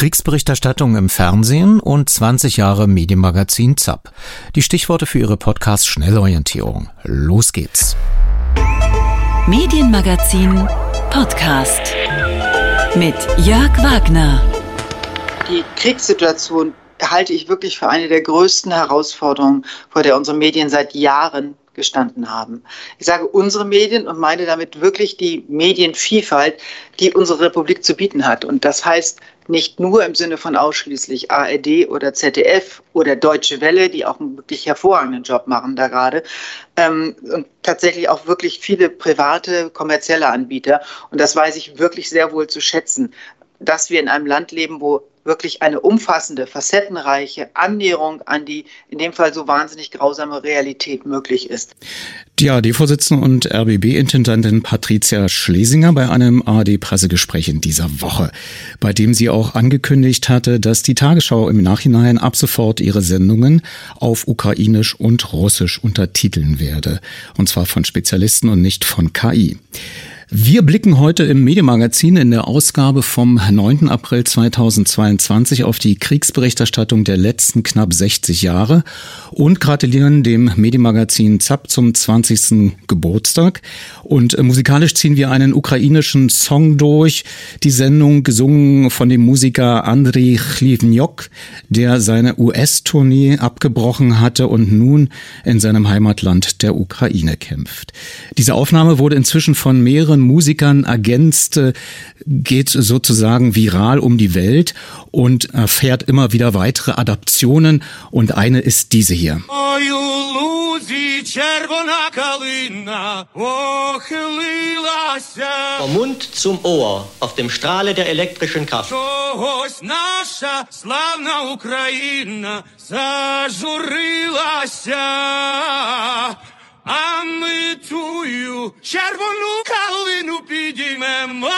Kriegsberichterstattung im Fernsehen und 20 Jahre Medienmagazin ZAP. Die Stichworte für Ihre Podcast Schnellorientierung. Los geht's. Medienmagazin Podcast mit Jörg Wagner. Die Kriegssituation halte ich wirklich für eine der größten Herausforderungen, vor der unsere Medien seit Jahren gestanden haben. Ich sage unsere Medien und meine damit wirklich die Medienvielfalt, die unsere Republik zu bieten hat. Und das heißt nicht nur im Sinne von ausschließlich ARD oder ZDF oder Deutsche Welle, die auch einen wirklich hervorragenden Job machen da gerade, ähm, und tatsächlich auch wirklich viele private, kommerzielle Anbieter. Und das weiß ich wirklich sehr wohl zu schätzen, dass wir in einem Land leben, wo wirklich eine umfassende, facettenreiche Annäherung an die in dem Fall so wahnsinnig grausame Realität möglich ist. Die ARD-Vorsitzende und RBB-Intendantin Patricia Schlesinger bei einem ARD-Pressegespräch in dieser Woche, bei dem sie auch angekündigt hatte, dass die Tagesschau im Nachhinein ab sofort ihre Sendungen auf Ukrainisch und Russisch untertiteln werde. Und zwar von Spezialisten und nicht von KI. Wir blicken heute im Medienmagazin in der Ausgabe vom 9. April 2022 auf die Kriegsberichterstattung der letzten knapp 60 Jahre und gratulieren dem Medienmagazin ZAP zum 20. Geburtstag. Und äh, musikalisch ziehen wir einen ukrainischen Song durch. Die Sendung gesungen von dem Musiker Andriy Chlivnyok, der seine US-Tournee abgebrochen hatte und nun in seinem Heimatland der Ukraine kämpft. Diese Aufnahme wurde inzwischen von mehreren anderen Musikern ergänzt, äh, geht sozusagen viral um die Welt und erfährt immer wieder weitere Adaptionen und eine ist diese hier. Vom Mund zum Ohr auf dem Strahle der elektrischen Kraft. А ми тую червону калину підіймемо,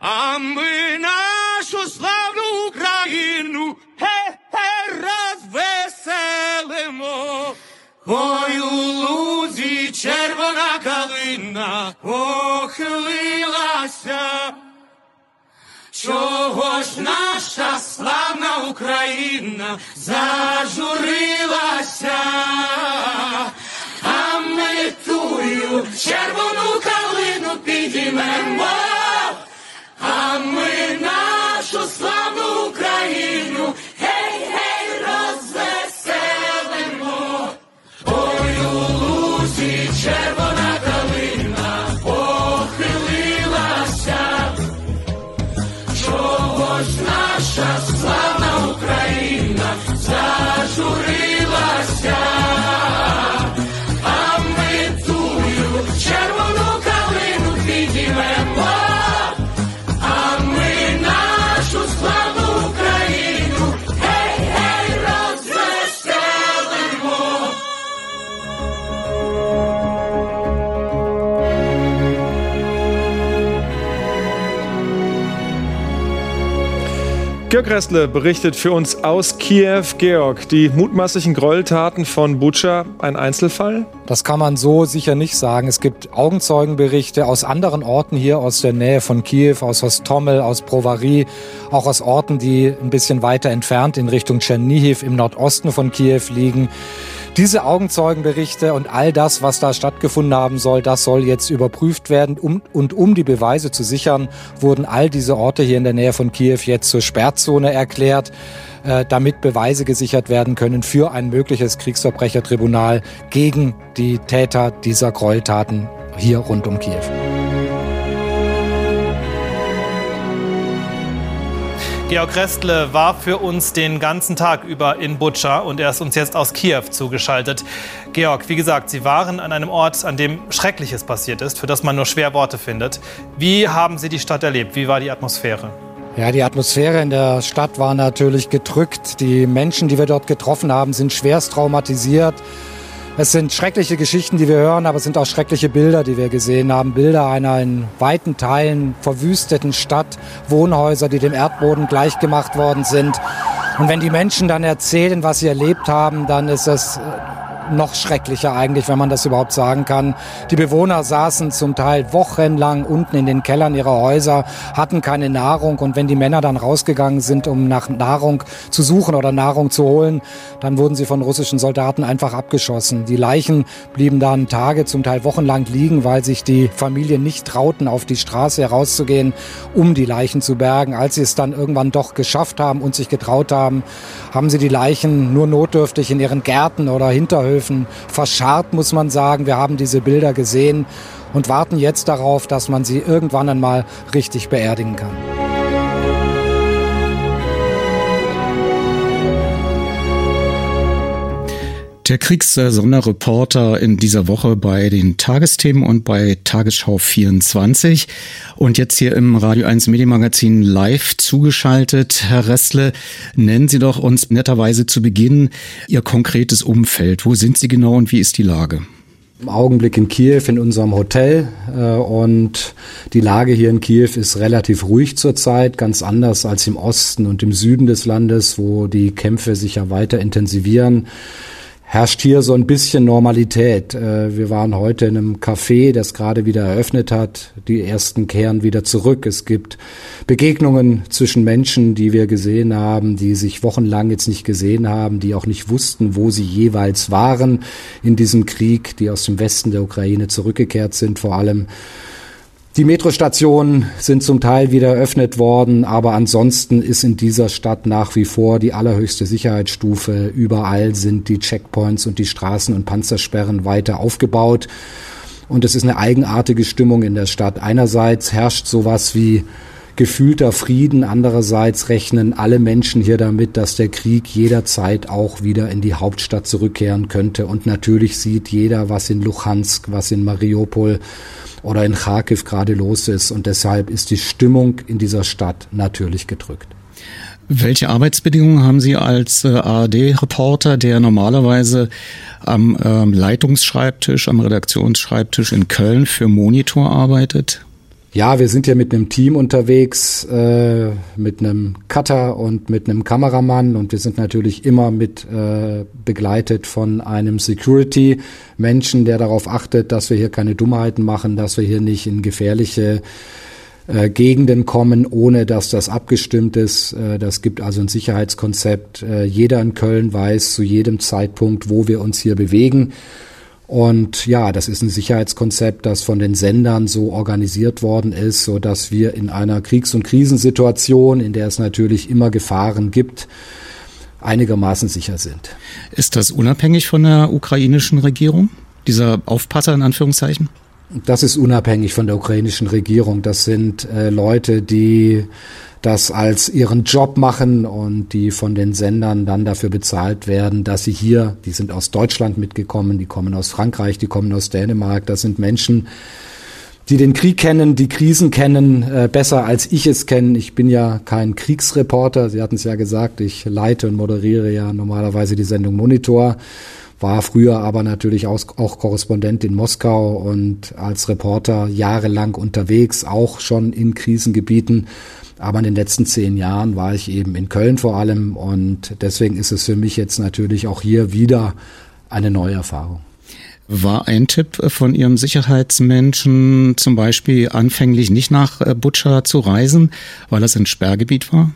а ми нашу славну Україну ге-ге розвеселимо. Ой, у лузі червона калина похилилася. Чого ж наша славна Україна зажурилася? Тую червону калину підіймемо, а ми нашу славну Україну Georg Restle berichtet für uns aus Kiew. Georg, die mutmaßlichen Gräueltaten von Butscha, ein Einzelfall? Das kann man so sicher nicht sagen. Es gibt Augenzeugenberichte aus anderen Orten hier aus der Nähe von Kiew, aus Hostomel, aus Brovary, auch aus Orten, die ein bisschen weiter entfernt in Richtung Tschernihiv im Nordosten von Kiew liegen. Diese Augenzeugenberichte und all das, was da stattgefunden haben soll, das soll jetzt überprüft werden. Und um die Beweise zu sichern, wurden all diese Orte hier in der Nähe von Kiew jetzt zur Sperrzone erklärt, äh, damit Beweise gesichert werden können für ein mögliches Kriegsverbrechertribunal gegen die Täter dieser Gräueltaten hier rund um Kiew. Georg Restle war für uns den ganzen Tag über in Butscha und er ist uns jetzt aus Kiew zugeschaltet. Georg, wie gesagt, Sie waren an einem Ort, an dem Schreckliches passiert ist, für das man nur schwer Worte findet. Wie haben Sie die Stadt erlebt? Wie war die Atmosphäre? Ja, die Atmosphäre in der Stadt war natürlich gedrückt. Die Menschen, die wir dort getroffen haben, sind schwerst traumatisiert. Es sind schreckliche Geschichten, die wir hören, aber es sind auch schreckliche Bilder, die wir gesehen haben. Bilder einer in weiten Teilen verwüsteten Stadt, Wohnhäuser, die dem Erdboden gleichgemacht worden sind. Und wenn die Menschen dann erzählen, was sie erlebt haben, dann ist äh, noch schrecklicher eigentlich, wenn man das überhaupt sagen kann. Die Bewohner saßen zum Teil wochenlang unten in den Kellern ihrer Häuser, hatten keine Nahrung und wenn die Männer dann rausgegangen sind, um nach Nahrung zu suchen oder Nahrung zu holen, dann wurden sie von russischen Soldaten einfach abgeschossen. Die Leichen blieben dann Tage, zum Teil wochenlang liegen, weil sich die Familien nicht trauten, auf die Straße herauszugehen, um die Leichen zu bergen. Als sie es dann irgendwann doch geschafft haben und sich getraut haben, haben sie die Leichen nur notdürftig in ihren Gärten oder Hinterhöfen verscharrt, muss man sagen. Wir haben diese Bilder gesehen und warten jetzt darauf, dass man sie irgendwann einmal richtig beerdigen kann. Der Kriegssonderreporter in dieser Woche bei den Tagesthemen und bei Tagesschau 24 und jetzt hier im Radio 1 Medienmagazin live zugeschaltet. Herr Ressle, nennen Sie doch uns netterweise zu Beginn Ihr konkretes Umfeld. Wo sind Sie genau und wie ist die Lage? Im Augenblick in Kiew in unserem Hotel äh, und die Lage hier in Kiew ist relativ ruhig zurzeit, ganz anders als im Osten und im Süden des Landes, wo die Kämpfe sich ja weiter intensivieren herrscht hier so ein bisschen Normalität. Äh, wir waren heute in einem Café, das gerade wieder eröffnet hat. Die ersten kehren wieder zurück. Es gibt Begegnungen zwischen Menschen, die wir gesehen haben, die sich wochenlang jetzt nicht gesehen haben, die auch nicht wussten, wo sie jeweils waren in diesem Krieg, die aus dem Westen der Ukraine zurückgekehrt sind vor allem. Die Metrostationen sind zum Teil wieder eröffnet worden, aber ansonsten ist in dieser Stadt nach wie vor die allerhöchste Sicherheitsstufe. Überall sind die Checkpoints und die Straßen- und Panzersperren weiter aufgebaut. Und es ist eine eigenartige Stimmung in der Stadt. Einerseits herrscht sowas wie gefühlter Frieden. Andererseits rechnen alle Menschen hier damit, dass der Krieg jederzeit auch wieder in die Hauptstadt zurückkehren könnte. Und natürlich sieht jeder, was in Luhansk, was in Mariupol oder in Kharkiv gerade los ist. Und deshalb ist die Stimmung in dieser Stadt natürlich gedrückt. Welche Arbeitsbedingungen haben Sie als äh, ARD-Reporter, der normalerweise am ähm, Leitungsschreibtisch, am Redaktionsschreibtisch in Köln für Monitor arbeitet? Ja, wir sind hier mit einem Team unterwegs, äh, mit einem Cutter und mit einem Kameramann und wir sind natürlich immer mit äh, begleitet von einem Security-Menschen, der darauf achtet, dass wir hier keine Dummheiten machen, dass wir hier nicht in gefährliche äh, Gegenden kommen, ohne dass das abgestimmt ist. Äh, das gibt also ein Sicherheitskonzept. Äh, jeder in Köln weiß zu jedem Zeitpunkt, wo wir uns hier bewegen. Und ja, das ist ein Sicherheitskonzept, das von den Sendern so organisiert worden ist, so dass wir in einer Kriegs- und Krisensituation, in der es natürlich immer Gefahren gibt, einigermaßen sicher sind. Ist das unabhängig von der ukrainischen Regierung? Dieser Aufpasser in Anführungszeichen? Das ist unabhängig von der ukrainischen Regierung. Das sind äh, Leute, die das als ihren Job machen und die von den Sendern dann dafür bezahlt werden, dass sie hier, die sind aus Deutschland mitgekommen, die kommen aus Frankreich, die kommen aus Dänemark, das sind Menschen, die den Krieg kennen, die Krisen kennen, äh, besser als ich es kenne. Ich bin ja kein Kriegsreporter, Sie hatten es ja gesagt, ich leite und moderiere ja normalerweise die Sendung Monitor war früher aber natürlich auch, auch Korrespondent in Moskau und als Reporter jahrelang unterwegs, auch schon in Krisengebieten aber in den letzten zehn Jahren war ich eben in Köln vor allem und deswegen ist es für mich jetzt natürlich auch hier wieder eine neue Erfahrung. War ein Tipp von Ihrem Sicherheitsmenschen zum Beispiel anfänglich nicht nach äh, Butscha zu reisen, weil das ein Sperrgebiet war?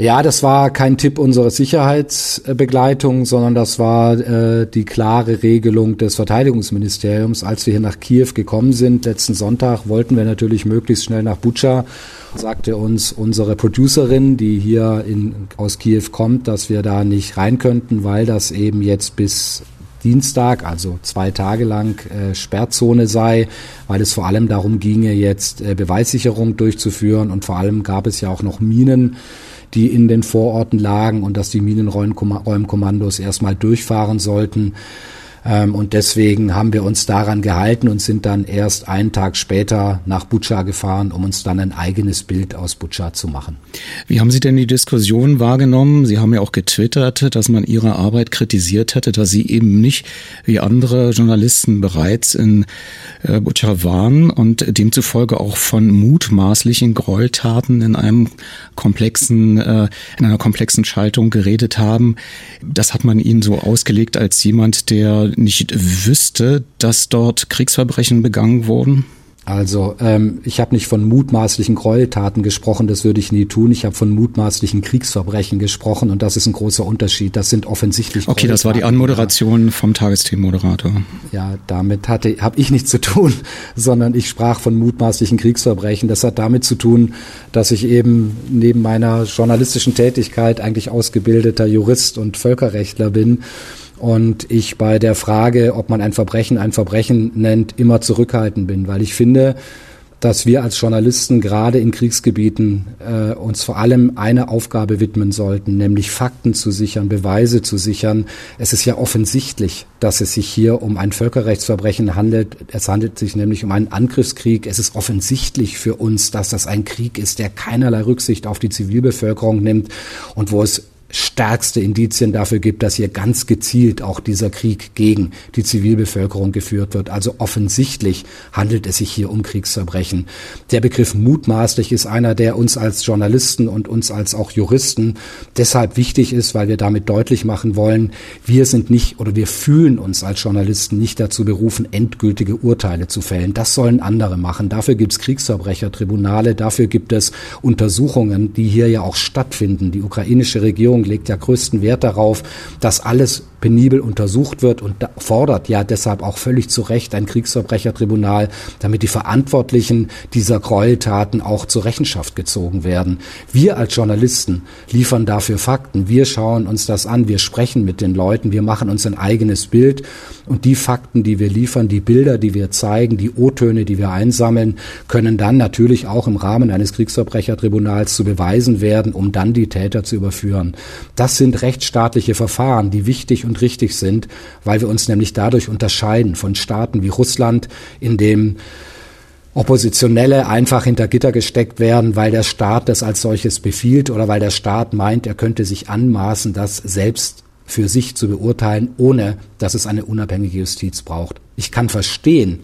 Ja, das war kein Tipp unserer Sicherheitsbegleitung, sondern das war äh, die klare Regelung des Verteidigungsministeriums. Als wir hier nach Kiew gekommen sind, letzten Sonntag, wollten wir natürlich möglichst schnell nach Butscha. Sagte uns unsere Producerin, die hier in, aus Kiew kommt, dass wir da nicht rein könnten, weil das eben jetzt bis Dienstag, also zwei Tage lang äh, Sperrzone sei, weil es vor allem darum ginge, jetzt äh, Beweissicherung durchzuführen und vor allem gab es ja auch noch Minen die in den Vororten lagen und dass die Minenräumkommandos erstmal durchfahren sollten. Ähm, und deswegen haben wir uns daran gehalten und sind dann erst einen Tag später nach Butscha gefahren, um uns dann ein eigenes Bild aus Butscha zu machen. Wie haben Sie denn die Diskussion wahrgenommen? Sie haben ja auch getwittert, dass man Ihre Arbeit kritisiert hätte, dass Sie eben nicht wie andere Journalisten bereits in äh, Butscha waren und demzufolge auch von mutmaßlichen Gräueltaten in einem komplexen, äh, in einer komplexen Schaltung geredet haben. Das hat man Ihnen so ausgelegt als jemand, der nicht wüsste, dass dort Kriegsverbrechen begangen wurden? Also ähm, ich habe nicht von mutmaßlichen Gräueltaten gesprochen, das würde ich nie tun. Ich habe von mutmaßlichen Kriegsverbrechen gesprochen und das ist ein großer Unterschied. Das sind offensichtlich. Okay, das war die Anmoderation vom Tagesthemenmoderator. Ja, damit hatte habe ich nichts zu tun, sondern ich sprach von mutmaßlichen Kriegsverbrechen. Das hat damit zu tun, dass ich eben neben meiner journalistischen Tätigkeit eigentlich ausgebildeter Jurist und Völkerrechtler bin und ich bei der Frage, ob man ein Verbrechen ein Verbrechen nennt, immer zurückhaltend bin, weil ich finde, dass wir als Journalisten gerade in Kriegsgebieten äh, uns vor allem eine Aufgabe widmen sollten, nämlich Fakten zu sichern, Beweise zu sichern. Es ist ja offensichtlich, dass es sich hier um ein Völkerrechtsverbrechen handelt. Es handelt sich nämlich um einen Angriffskrieg. Es ist offensichtlich für uns, dass das ein Krieg ist, der keinerlei Rücksicht auf die Zivilbevölkerung nimmt und wo es stärkste Indizien dafür gibt, dass hier ganz gezielt auch dieser Krieg gegen die Zivilbevölkerung geführt wird. Also offensichtlich handelt es sich hier um Kriegsverbrechen. Der Begriff mutmaßlich ist einer, der uns als Journalisten und uns als auch Juristen deshalb wichtig ist, weil wir damit deutlich machen wollen, wir sind nicht oder wir fühlen uns als Journalisten nicht dazu berufen, endgültige Urteile zu fällen. Das sollen andere machen. Dafür gibt es Kriegsverbrechertribunale, dafür gibt es Untersuchungen, die hier ja auch stattfinden. Die ukrainische Regierung Regierung legt ja größten Wert darauf, dass alles penibel untersucht wird und fordert ja deshalb auch völlig zu Recht ein Kriegsverbrechertribunal, damit die Verantwortlichen dieser Gräueltaten auch zur Rechenschaft gezogen werden. Wir als Journalisten liefern dafür Fakten. Wir schauen uns das an. Wir sprechen mit den Leuten. Wir machen uns ein eigenes Bild. Und die Fakten, die wir liefern, die Bilder, die wir zeigen, die O-Töne, die wir einsammeln, können dann natürlich auch im Rahmen eines Kriegsverbrechertribunals zu beweisen werden, um dann die Täter zu überführen. Das sind rechtsstaatliche Verfahren, die wichtig und richtig sind, weil wir uns nämlich dadurch unterscheiden von Staaten wie Russland, in dem Oppositionelle einfach hinter Gitter gesteckt werden, weil der Staat das als solches befiehlt oder weil der Staat meint, er könnte sich anmaßen, das selbst für sich zu beurteilen, ohne dass es eine unabhängige Justiz braucht. Ich kann verstehen,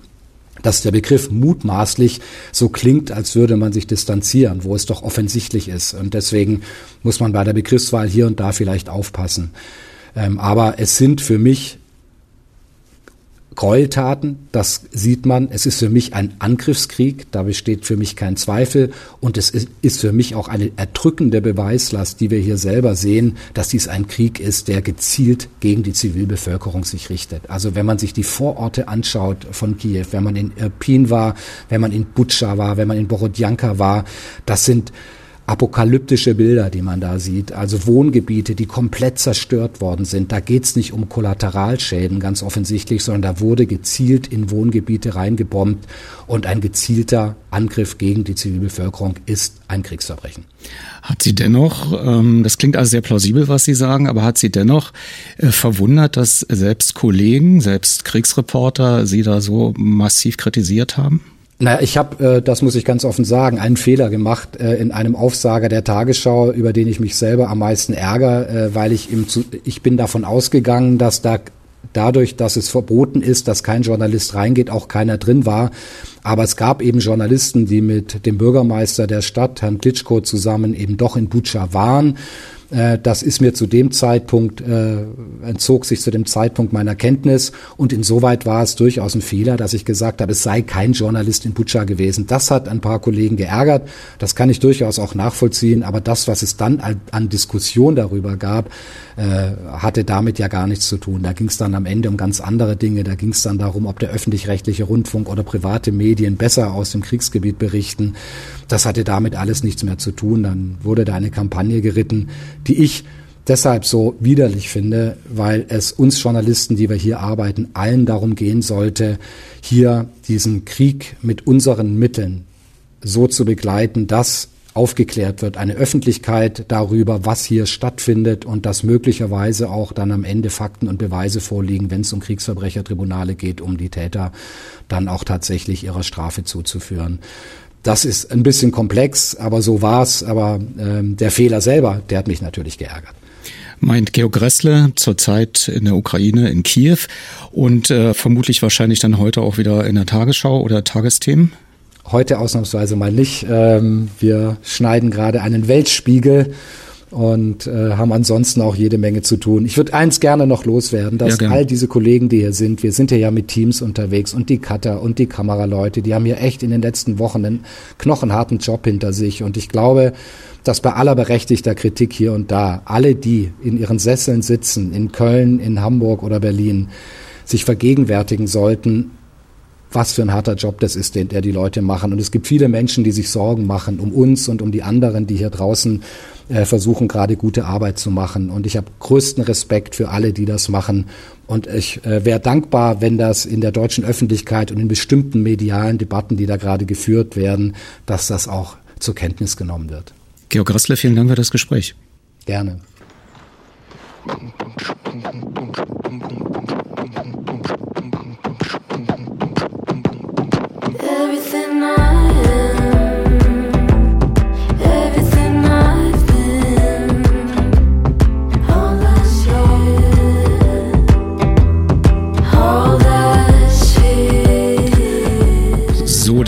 dass der Begriff mutmaßlich so klingt, als würde man sich distanzieren, wo es doch offensichtlich ist. Und deswegen muss man bei der Begriffswahl hier und da vielleicht aufpassen. Ähm, aber es sind für mich Gräueltaten, das sieht man. Es ist für mich ein Angriffskrieg, da besteht für mich kein Zweifel. Und es ist, für mich auch eine erdrückende Beweislast, die wir hier selber sehen, dass dies ein Krieg ist, der gezielt gegen die Zivilbevölkerung sich richtet. Also wenn man sich die Vororte anschaut von Kiew, wenn man in Irpin war, wenn man in Butscha war, wenn man in Borodjanka war, das sind apokalyptische Bilder, die man da sieht, also Wohngebiete, die komplett zerstört worden sind. Da geht es nicht um Kollateralschäden ganz offensichtlich, sondern da wurde gezielt in Wohngebiete reingebombt und ein gezielter Angriff gegen die Zivilbevölkerung ist ein Kriegsverbrechen. Hat sie dennoch, ähm, das klingt also sehr plausibel, was Sie sagen, aber hat sie dennoch äh, verwundert, dass selbst Kollegen, selbst Kriegsreporter Sie da so massiv kritisiert haben? Naja, ich habe, äh, das muss ich ganz offen sagen, einen Fehler gemacht äh, in einem Aufsager der Tagesschau, über den ich mich selber am meisten ärgere, äh, weil ich im, ich bin davon ausgegangen, dass da dadurch, dass es verboten ist, dass kein Journalist reingeht, auch keiner drin war. Aber es gab eben Journalisten, die mit dem Bürgermeister der Stadt, Herrn Klitschko, zusammen eben doch in Butscha waren das ist mir zu dem Zeitpunkt, äh, entzog sich zu dem Zeitpunkt meiner Kenntnis und insoweit war es durchaus ein Fehler, dass ich gesagt habe, es sei kein Journalist in Butscha gewesen. Das hat ein paar Kollegen geärgert, das kann ich durchaus auch nachvollziehen, aber das, was es dann an, an Diskussion darüber gab, äh, hatte damit ja gar nichts zu tun. Da ging es dann am Ende um ganz andere Dinge, da ging es dann darum, ob der öffentlich-rechtliche Rundfunk oder private Medien besser aus dem Kriegsgebiet berichten. Das hatte damit alles nichts mehr zu tun. Dann wurde da eine Kampagne geritten, die ich deshalb so widerlich finde, weil es uns Journalisten, die wir hier arbeiten, allen darum gehen sollte, hier diesen Krieg mit unseren Mitteln so zu begleiten, dass aufgeklärt wird, eine Öffentlichkeit darüber, was hier stattfindet und dass möglicherweise auch dann am Ende Fakten und Beweise vorliegen, wenn es um Kriegsverbrechertribunale geht, um die Täter dann auch tatsächlich ihrer Strafe zuzuführen. Das ist ein bisschen komplex, aber so war's. Aber ähm, der Fehler selber, der hat mich natürlich geärgert meint Georg Gressle zurzeit in der Ukraine, in Kiew und äh, vermutlich wahrscheinlich dann heute auch wieder in der Tagesschau oder Tagesthemen. Heute ausnahmsweise mal nicht. Ähm, wir schneiden gerade einen Weltspiegel und äh, haben ansonsten auch jede Menge zu tun. Ich würde eins gerne noch loswerden, dass ja, all diese Kollegen, die hier sind, wir sind ja mit Teams unterwegs und die Cutter und die Kameraleute, die haben hier echt in den letzten Wochen einen knochenharten Job hinter sich und ich glaube, dass bei aller berechtigter Kritik hier und da alle die in ihren Sesseln sitzen, in Köln, in Hamburg oder Berlin, sich vergegenwärtigen sollten, was für ein harter Job das ist, den der die Leute machen. Und es gibt viele Menschen, die sich Sorgen machen um uns und um die anderen, die hier draußen äh, versuchen, gerade gute Arbeit zu machen. Und ich habe größten Respekt für alle, die das machen. Und ich äh, wäre dankbar, wenn das in der deutschen Öffentlichkeit und in bestimmten medialen Debatten, die da gerade geführt werden, dass das auch zur Kenntnis genommen wird. Georg Rassler, vielen Dank für das Gespräch. Gerne.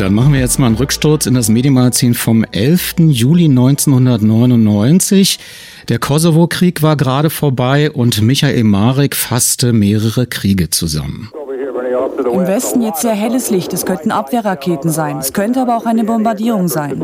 Dann machen wir jetzt mal einen Rücksturz in das Medienmagazin vom 11. Juli 1999. Der Kosovo-Krieg war gerade vorbei und Michael Marek fasste mehrere Kriege zusammen. Im Westen jetzt sehr helles Licht. Es könnten Abwehrraketen sein. Es könnte aber auch eine Bombardierung sein.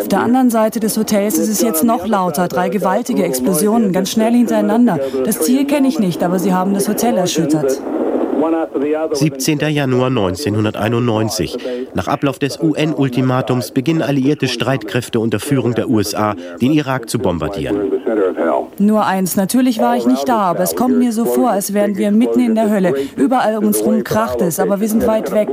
Auf der anderen Seite des Hotels ist es jetzt noch lauter. Drei gewaltige Explosionen, ganz schnell hintereinander. Das Ziel kenne ich nicht, aber sie haben das Hotel erschüttert. 17. Januar 1991. Nach Ablauf des UN-Ultimatums beginnen alliierte Streitkräfte unter Führung der USA, den Irak zu bombardieren. Nur eins, natürlich war ich nicht da, aber es kommt mir so vor, als wären wir mitten in der Hölle. Überall um uns herum kracht es, aber wir sind weit weg.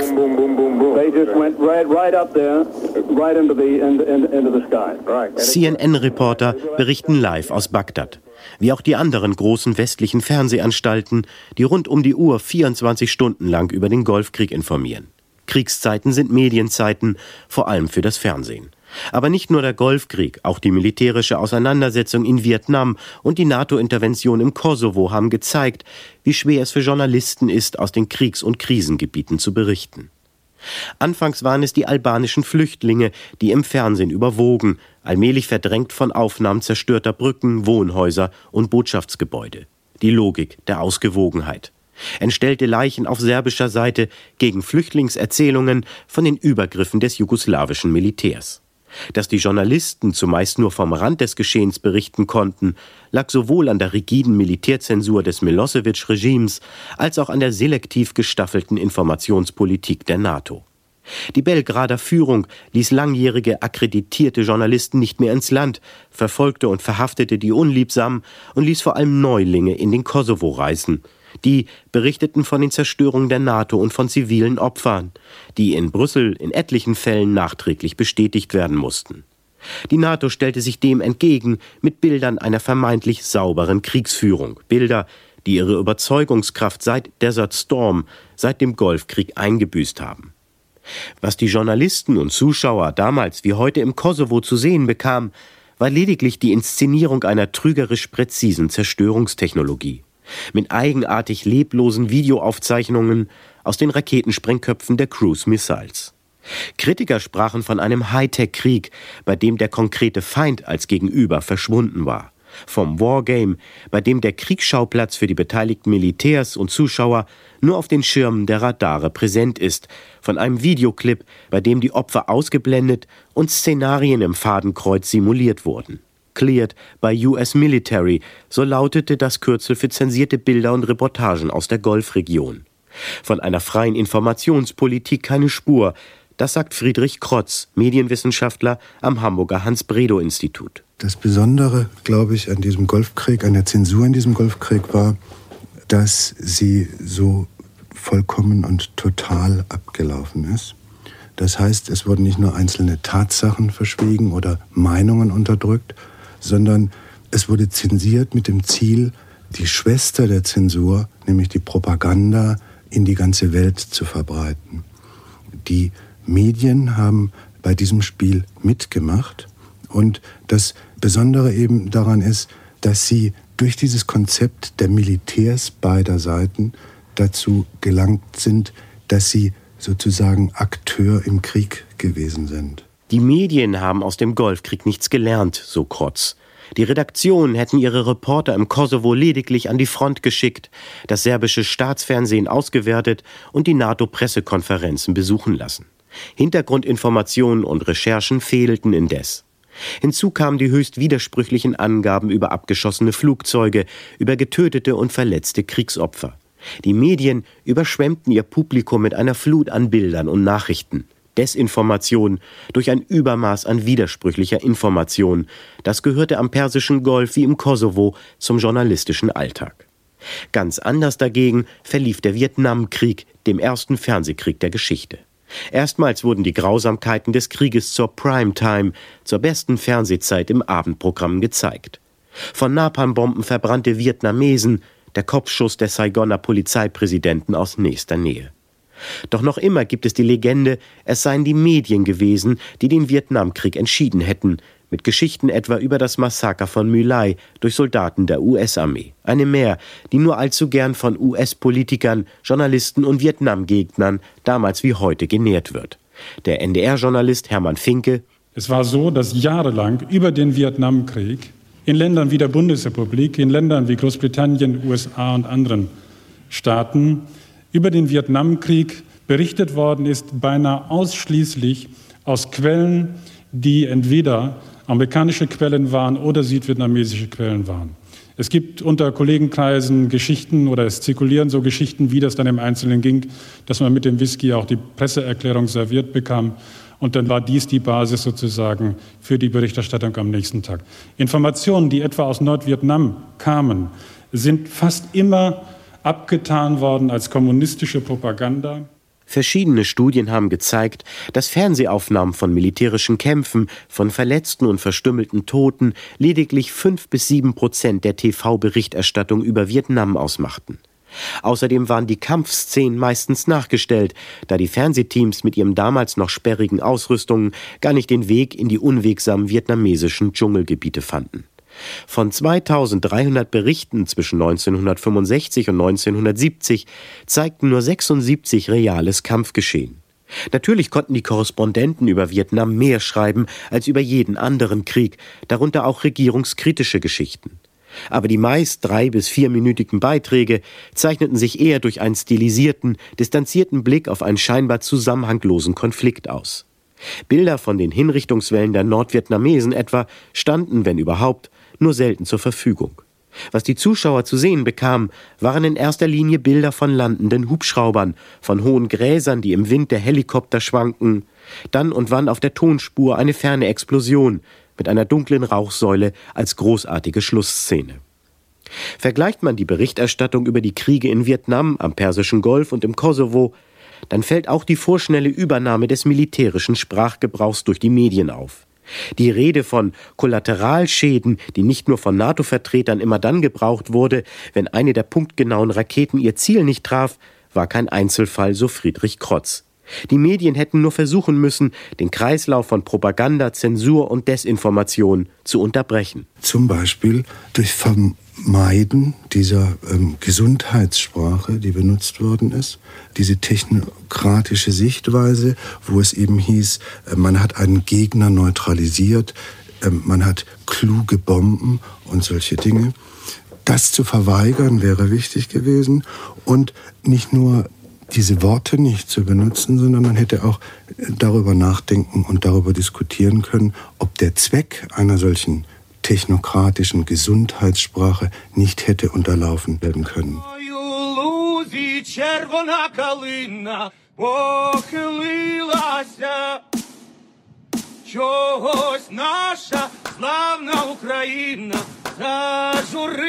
CNN-Reporter berichten live aus Bagdad wie auch die anderen großen westlichen Fernsehanstalten, die rund um die Uhr 24 Stunden lang über den Golfkrieg informieren. Kriegszeiten sind Medienzeiten, vor allem für das Fernsehen. Aber nicht nur der Golfkrieg, auch die militärische Auseinandersetzung in Vietnam und die NATO-Intervention im Kosovo haben gezeigt, wie schwer es für Journalisten ist, aus den Kriegs- und Krisengebieten zu berichten. Anfangs waren es die albanischen Flüchtlinge, die im Fernsehen überwogen, allmählich verdrängt von Aufnahmen zerstörter Brücken, Wohnhäuser und Botschaftsgebäude. Die Logik der Ausgewogenheit. Entstellte Leichen auf serbischer Seite gegen Flüchtlingserzählungen von den Übergriffen des jugoslawischen Militärs. Dass die Journalisten zumeist nur vom Rand des Geschehens berichten konnten, lag sowohl an der rigiden Militärzensur des Milosevic-Regimes als auch an der selektiv gestaffelten Informationspolitik der NATO. Die Belgrader Führung ließ langjährige akkreditierte Journalisten nicht mehr ins Land, verfolgte und verhaftete die Unliebsamen und ließ vor allem Neulinge in den Kosovo reisen, die berichteten von den Zerstörungen der NATO und von zivilen Opfern, die in Brüssel in etlichen Fällen nachträglich bestätigt werden mussten. Die NATO stellte sich dem entgegen mit Bildern einer vermeintlich sauberen Kriegsführung, Bilder, die ihre Überzeugungskraft seit Desert Storm, seit dem Golfkrieg eingebüßt haben. Was die Journalisten und Zuschauer damals wie heute im Kosovo zu sehen bekamen, war lediglich die Inszenierung einer trügerisch präzisen Zerstörungstechnologie mit eigenartig leblosen Videoaufzeichnungen aus den Raketensprengköpfen der Cruise Missiles. Kritiker sprachen von einem Hightech-Krieg, bei dem der konkrete Feind als Gegenüber verschwunden war. Vom Wargame, bei dem der Kriegsschauplatz für die beteiligten Militärs und Zuschauer nur auf den Schirmen der Radare präsent ist, von einem Videoclip, bei dem die Opfer ausgeblendet und Szenarien im Fadenkreuz simuliert wurden. Cleared by US Military, so lautete das Kürzel für zensierte Bilder und Reportagen aus der Golfregion. Von einer freien Informationspolitik keine Spur, das sagt Friedrich Krotz, Medienwissenschaftler am Hamburger Hans-Bredow-Institut. Das Besondere, glaube ich, an diesem Golfkrieg, an der Zensur in diesem Golfkrieg war, dass sie so vollkommen und total abgelaufen ist. Das heißt, es wurden nicht nur einzelne Tatsachen verschwiegen oder Meinungen unterdrückt, sondern es wurde zensiert mit dem Ziel, die Schwester der Zensur, nämlich die Propaganda, in die ganze Welt zu verbreiten. Die Medien haben bei diesem Spiel mitgemacht und das Besondere eben daran ist, dass sie durch dieses Konzept der Militärs beider Seiten dazu gelangt sind, dass sie sozusagen Akteur im Krieg gewesen sind. Die Medien haben aus dem Golfkrieg nichts gelernt, so Krotz. Die Redaktionen hätten ihre Reporter im Kosovo lediglich an die Front geschickt, das serbische Staatsfernsehen ausgewertet und die NATO-Pressekonferenzen besuchen lassen. Hintergrundinformationen und Recherchen fehlten indes. Hinzu kamen die höchst widersprüchlichen Angaben über abgeschossene Flugzeuge, über getötete und verletzte Kriegsopfer. Die Medien überschwemmten ihr Publikum mit einer Flut an Bildern und Nachrichten. Desinformation durch ein Übermaß an widersprüchlicher Information, das gehörte am Persischen Golf wie im Kosovo zum journalistischen Alltag. Ganz anders dagegen verlief der Vietnamkrieg, dem ersten Fernsehkrieg der Geschichte. Erstmals wurden die Grausamkeiten des Krieges zur Primetime, zur besten Fernsehzeit im Abendprogramm gezeigt. Von Napalmbomben verbrannte Vietnamesen, der Kopfschuss des Saigoner Polizeipräsidenten aus nächster Nähe. Doch noch immer gibt es die Legende, es seien die Medien gewesen, die den Vietnamkrieg entschieden hätten, mit Geschichten etwa über das Massaker von My Lai durch Soldaten der US-Armee. Eine mehr, die nur allzu gern von US-Politikern, Journalisten und Vietnam-Gegnern damals wie heute genährt wird. Der NDR-Journalist Hermann Finke. Es war so, dass jahrelang über den Vietnamkrieg in Ländern wie der Bundesrepublik, in Ländern wie Großbritannien, USA und anderen Staaten über den Vietnamkrieg berichtet worden ist, beinahe ausschließlich aus Quellen, die entweder amerikanische Quellen waren oder südvietnamesische Quellen waren. Es gibt unter Kollegenkreisen Geschichten oder es zirkulieren so Geschichten, wie das dann im Einzelnen ging, dass man mit dem Whisky auch die Presseerklärung serviert bekam. Und dann war dies die Basis sozusagen für die Berichterstattung am nächsten Tag. Informationen, die etwa aus Nordvietnam kamen, sind fast immer abgetan worden als kommunistische Propaganda. Verschiedene Studien haben gezeigt, dass Fernsehaufnahmen von militärischen Kämpfen, von verletzten und verstümmelten Toten lediglich fünf bis sieben Prozent der TV-Berichterstattung über Vietnam ausmachten. Außerdem waren die Kampfszenen meistens nachgestellt, da die Fernsehteams mit ihren damals noch sperrigen Ausrüstungen gar nicht den Weg in die unwegsamen vietnamesischen Dschungelgebiete fanden. Von 2300 Berichten zwischen 1965 und 1970 zeigten nur 76 reales Kampfgeschehen. Natürlich konnten die Korrespondenten über Vietnam mehr schreiben als über jeden anderen Krieg, darunter auch regierungskritische Geschichten. Aber die meist drei- bis vierminütigen Beiträge zeichneten sich eher durch einen stilisierten, distanzierten Blick auf einen scheinbar zusammenhanglosen Konflikt aus. Bilder von den Hinrichtungswellen der Nordvietnamesen etwa standen, wenn überhaupt, nur selten zur Verfügung. Was die Zuschauer zu sehen bekamen, waren in erster Linie Bilder von landenden Hubschraubern, von hohen Gräsern, die im Wind der Helikopter schwanken, dann und wann auf der Tonspur eine ferne Explosion mit einer dunklen Rauchsäule als großartige Schlussszene. Vergleicht man die Berichterstattung über die Kriege in Vietnam, am Persischen Golf und im Kosovo, dann fällt auch die vorschnelle Übernahme des militärischen Sprachgebrauchs durch die Medien auf. Die Rede von Kollateralschäden, die nicht nur von NATO-Vertretern immer dann gebraucht wurde, wenn eine der punktgenauen Raketen ihr Ziel nicht traf, war kein Einzelfall, so Friedrich Krotz. Die Medien hätten nur versuchen müssen, den Kreislauf von Propaganda, Zensur und Desinformation zu unterbrechen. Zum Beispiel durch Vermeiden dieser ähm, Gesundheitssprache, die benutzt worden ist, diese technokratische Sichtweise, wo es eben hieß, äh, man hat einen Gegner neutralisiert, äh, man hat kluge Bomben und solche Dinge. Das zu verweigern wäre wichtig gewesen und nicht nur diese Worte nicht zu benutzen, sondern man hätte auch darüber nachdenken und darüber diskutieren können, ob der Zweck einer solchen technokratischen Gesundheitssprache nicht hätte unterlaufen werden können. Чогось наша славна Україна зажурилася.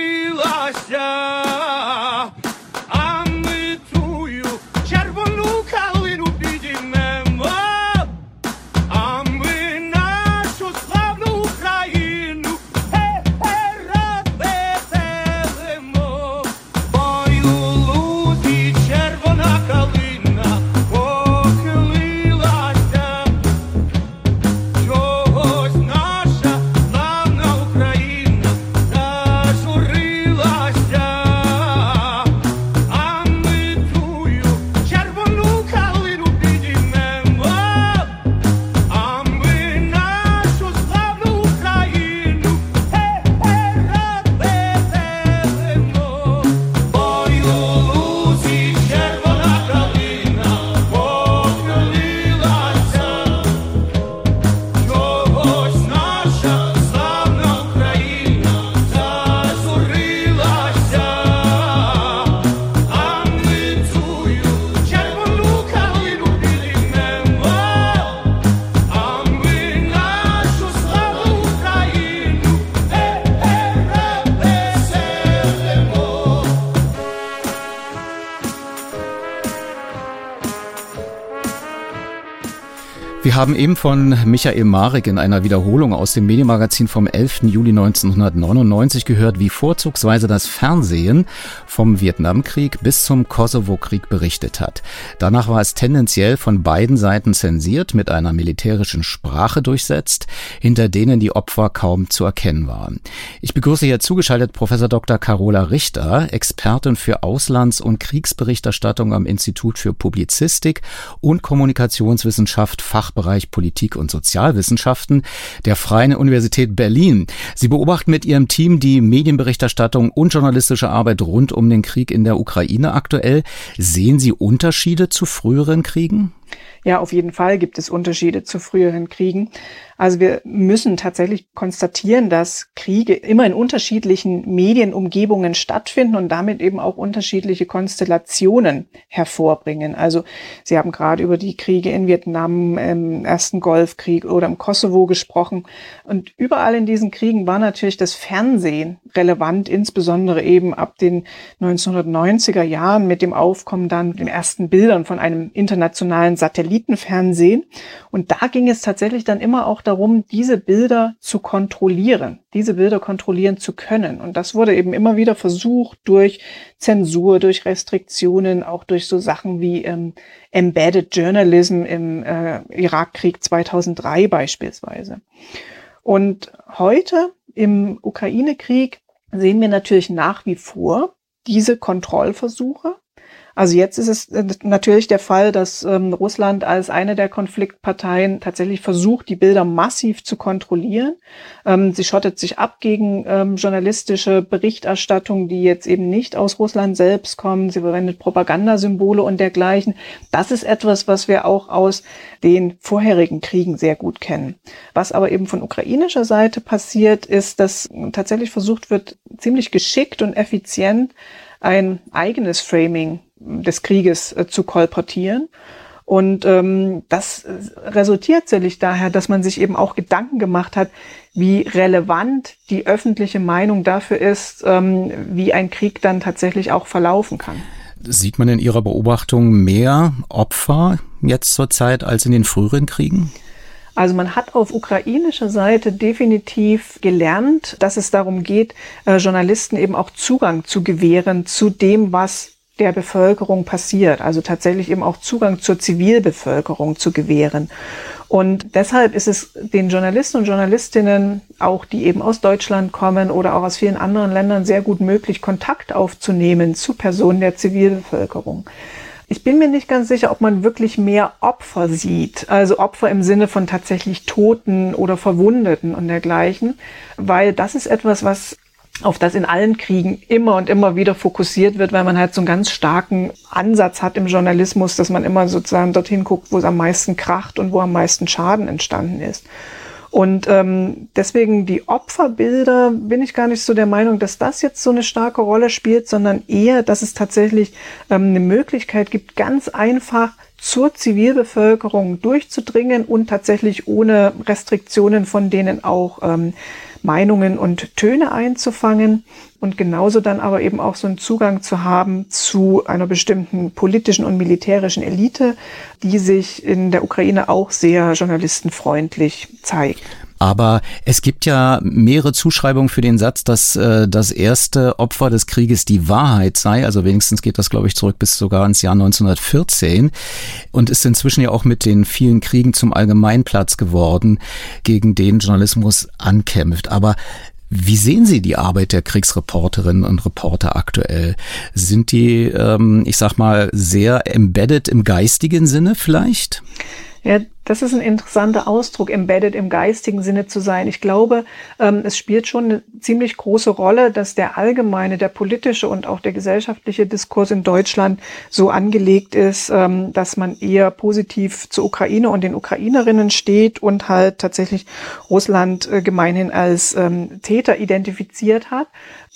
Haben eben von Michael Marek in einer Wiederholung aus dem Medienmagazin vom 11. Juli 1999 gehört, wie vorzugsweise das Fernsehen vom Vietnamkrieg bis zum Kosovo-Krieg berichtet hat. Danach war es tendenziell von beiden Seiten zensiert, mit einer militärischen Sprache durchsetzt, hinter denen die Opfer kaum zu erkennen waren. Ich begrüße hier zugeschaltet Professor Dr. Carola Richter, Expertin für Auslands- und Kriegsberichterstattung am Institut für Publizistik und Kommunikationswissenschaft, Fach Fachbereich Politik und Sozialwissenschaften der Freien Universität Berlin. Sie beobachten mit Ihrem Team die Medienberichterstattung und journalistische Arbeit rund um den Krieg in der Ukraine aktuell. Sehen Sie Unterschiede zu früheren Kriegen? Ja, auf jeden Fall gibt es Unterschiede zu früheren Kriegen. Also wir müssen tatsächlich konstatieren, dass Kriege immer in unterschiedlichen Medienumgebungen stattfinden und damit eben auch unterschiedliche Konstellationen hervorbringen. Also Sie haben gerade über die Kriege in Vietnam, im ersten Golfkrieg oder im Kosovo gesprochen. Und überall in diesen Kriegen war natürlich das Fernsehen relevant, insbesondere eben ab den 1990er Jahren mit dem Aufkommen dann den ersten Bildern von einem internationalen Satellitenfernsehen. Und da ging es tatsächlich dann immer auch darum, diese Bilder zu kontrollieren, diese Bilder kontrollieren zu können. Und das wurde eben immer wieder versucht durch Zensur, durch Restriktionen, auch durch so Sachen wie ähm, Embedded Journalism im äh, Irakkrieg 2003 beispielsweise. Und heute im Ukraine-Krieg sehen wir natürlich nach wie vor diese Kontrollversuche also jetzt ist es äh, natürlich der Fall, dass ähm, Russland als eine der Konfliktparteien tatsächlich versucht, die Bilder massiv zu kontrollieren. Ähm, sie schottet sich ab gegen ähm, journalistische Berichterstattung, die jetzt eben nicht aus Russland selbst kommen. Sie verwendet Propagandasymbole und dergleichen. Das ist etwas, was wir auch aus den vorherigen Kriegen sehr gut kennen. Was aber eben von ukrainischer Seite passiert, ist, dass tatsächlich versucht wird, ziemlich geschickt und effizient ein eigenes Framing des Krieges äh, zu kolportieren. Und ähm, das resultiert sicherlich daher, dass man sich eben auch Gedanken gemacht hat, wie relevant die öffentliche Meinung dafür ist, ähm, wie ein Krieg dann tatsächlich auch verlaufen kann. Sieht man in Ihrer Beobachtung mehr Opfer jetzt zur Zeit als in den früheren Kriegen? Also man hat auf ukrainischer Seite definitiv gelernt, dass es darum geht, äh, Journalisten eben auch Zugang zu gewähren zu dem, was der Bevölkerung passiert, also tatsächlich eben auch Zugang zur Zivilbevölkerung zu gewähren. Und deshalb ist es den Journalisten und Journalistinnen, auch die eben aus Deutschland kommen oder auch aus vielen anderen Ländern, sehr gut möglich, Kontakt aufzunehmen zu Personen der Zivilbevölkerung. Ich bin mir nicht ganz sicher, ob man wirklich mehr Opfer sieht, also Opfer im Sinne von tatsächlich Toten oder Verwundeten und dergleichen, weil das ist etwas, was auf das in allen Kriegen immer und immer wieder fokussiert wird, weil man halt so einen ganz starken Ansatz hat im Journalismus, dass man immer sozusagen dorthin guckt, wo es am meisten kracht und wo am meisten Schaden entstanden ist. Und ähm, deswegen die Opferbilder bin ich gar nicht so der Meinung, dass das jetzt so eine starke Rolle spielt, sondern eher, dass es tatsächlich ähm, eine Möglichkeit gibt, ganz einfach zur Zivilbevölkerung durchzudringen und tatsächlich ohne Restriktionen von denen auch ähm, Meinungen und Töne einzufangen und genauso dann aber eben auch so einen Zugang zu haben zu einer bestimmten politischen und militärischen Elite, die sich in der Ukraine auch sehr journalistenfreundlich zeigt. Aber es gibt ja mehrere Zuschreibungen für den Satz, dass äh, das erste Opfer des Krieges die Wahrheit sei. Also wenigstens geht das, glaube ich, zurück bis sogar ins Jahr 1914 und ist inzwischen ja auch mit den vielen Kriegen zum Allgemeinplatz geworden, gegen den Journalismus ankämpft. Aber wie sehen Sie die Arbeit der Kriegsreporterinnen und Reporter aktuell? Sind die, ähm, ich sag mal, sehr embedded im geistigen Sinne vielleicht? Ja, das ist ein interessanter Ausdruck, embedded im geistigen Sinne zu sein. Ich glaube, ähm, es spielt schon eine ziemlich große Rolle, dass der allgemeine, der politische und auch der gesellschaftliche Diskurs in Deutschland so angelegt ist, ähm, dass man eher positiv zur Ukraine und den Ukrainerinnen steht und halt tatsächlich Russland äh, gemeinhin als ähm, Täter identifiziert hat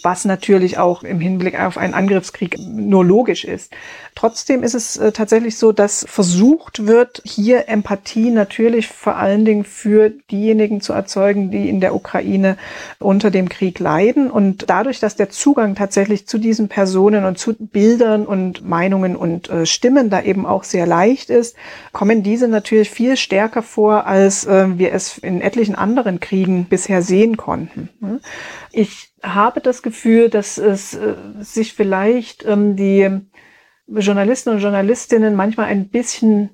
was natürlich auch im Hinblick auf einen Angriffskrieg nur logisch ist. Trotzdem ist es äh, tatsächlich so, dass versucht wird, hier Empathie Empathie natürlich vor allen Dingen für diejenigen zu erzeugen, die in der Ukraine unter dem Krieg leiden. Und dadurch, dass der Zugang tatsächlich zu diesen Personen und zu Bildern und Meinungen und äh, Stimmen da eben auch sehr leicht ist, kommen diese natürlich viel stärker vor, als äh, wir es in etlichen anderen Kriegen bisher sehen konnten. Ich habe das Gefühl, dass es äh, sich vielleicht ähm, die Journalisten und Journalistinnen manchmal ein bisschen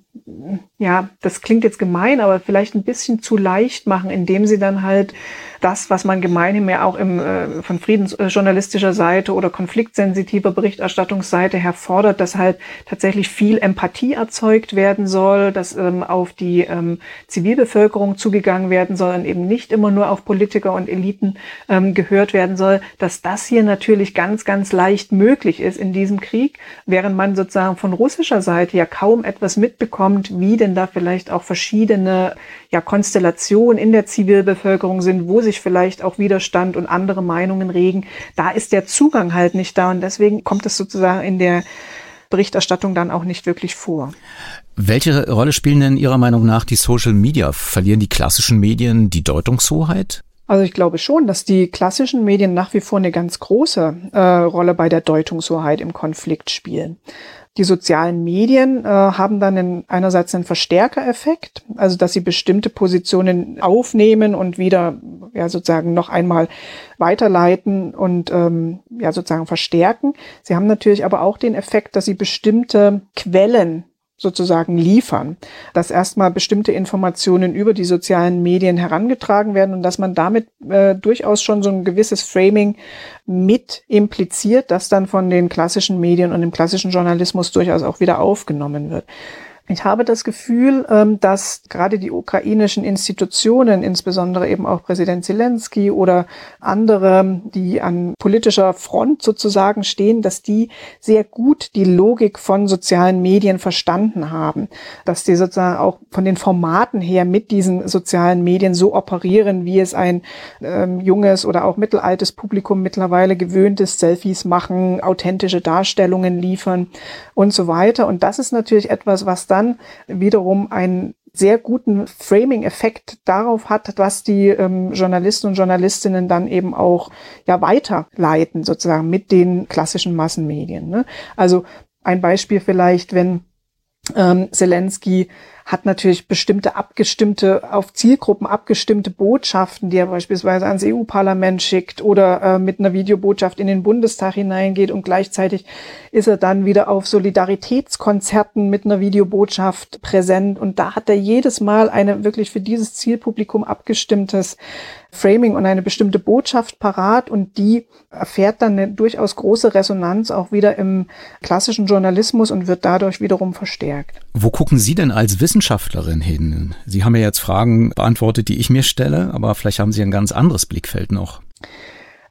ja, das klingt jetzt gemein, aber vielleicht ein bisschen zu leicht machen, indem sie dann halt das, was man gemeinhin ja auch im, äh, von friedensjournalistischer Seite oder konfliktsensitiver Berichterstattungsseite herfordert, dass halt tatsächlich viel Empathie erzeugt werden soll, dass ähm, auf die ähm, Zivilbevölkerung zugegangen werden soll und eben nicht immer nur auf Politiker und Eliten ähm, gehört werden soll, dass das hier natürlich ganz, ganz leicht möglich ist in diesem Krieg, während man sozusagen von russischer Seite ja kaum etwas mitbekommt, wie denn da vielleicht auch verschiedene ja, Konstellationen in der Zivilbevölkerung sind, wo sich vielleicht auch Widerstand und andere Meinungen regen. Da ist der Zugang halt nicht da und deswegen kommt es sozusagen in der Berichterstattung dann auch nicht wirklich vor. Welche Rolle spielen denn Ihrer Meinung nach die Social Media? Verlieren die klassischen Medien die Deutungshoheit? Also ich glaube schon, dass die klassischen Medien nach wie vor eine ganz große äh, Rolle bei der Deutungshoheit im Konflikt spielen. Die sozialen Medien äh, haben dann in, einerseits einen Verstärkereffekt, also dass sie bestimmte Positionen aufnehmen und wieder ja sozusagen noch einmal weiterleiten und ähm, ja sozusagen verstärken. Sie haben natürlich aber auch den Effekt, dass sie bestimmte Quellen sozusagen liefern, dass erstmal bestimmte Informationen über die sozialen Medien herangetragen werden und dass man damit äh, durchaus schon so ein gewisses Framing mit impliziert, das dann von den klassischen Medien und dem klassischen Journalismus durchaus auch wieder aufgenommen wird. Ich habe das Gefühl, ähm, dass gerade die ukrainischen Institutionen, insbesondere eben auch Präsident Zelensky oder andere, die an politischer Front sozusagen stehen, dass die sehr gut die Logik von sozialen Medien verstanden haben, dass die sozusagen auch von den Formaten her mit diesen sozialen Medien so operieren, wie es ein ähm, junges oder auch mittelaltes Publikum mittlerweile gewöhnt ist, Selfies machen, authentische Darstellungen liefern und so weiter. Und das ist natürlich etwas, was da dann wiederum einen sehr guten Framing-Effekt darauf hat, was die ähm, Journalisten und Journalistinnen dann eben auch ja weiterleiten, sozusagen mit den klassischen Massenmedien. Ne? Also ein Beispiel vielleicht, wenn ähm, Zelensky hat natürlich bestimmte abgestimmte, auf Zielgruppen abgestimmte Botschaften, die er beispielsweise ans EU-Parlament schickt oder äh, mit einer Videobotschaft in den Bundestag hineingeht und gleichzeitig ist er dann wieder auf Solidaritätskonzerten mit einer Videobotschaft präsent. Und da hat er jedes Mal eine wirklich für dieses Zielpublikum abgestimmtes Framing und eine bestimmte Botschaft parat und die erfährt dann eine durchaus große Resonanz auch wieder im klassischen Journalismus und wird dadurch wiederum verstärkt. Wo gucken Sie denn als Wissenschaftlerin hin? Sie haben ja jetzt Fragen beantwortet, die ich mir stelle, aber vielleicht haben Sie ein ganz anderes Blickfeld noch.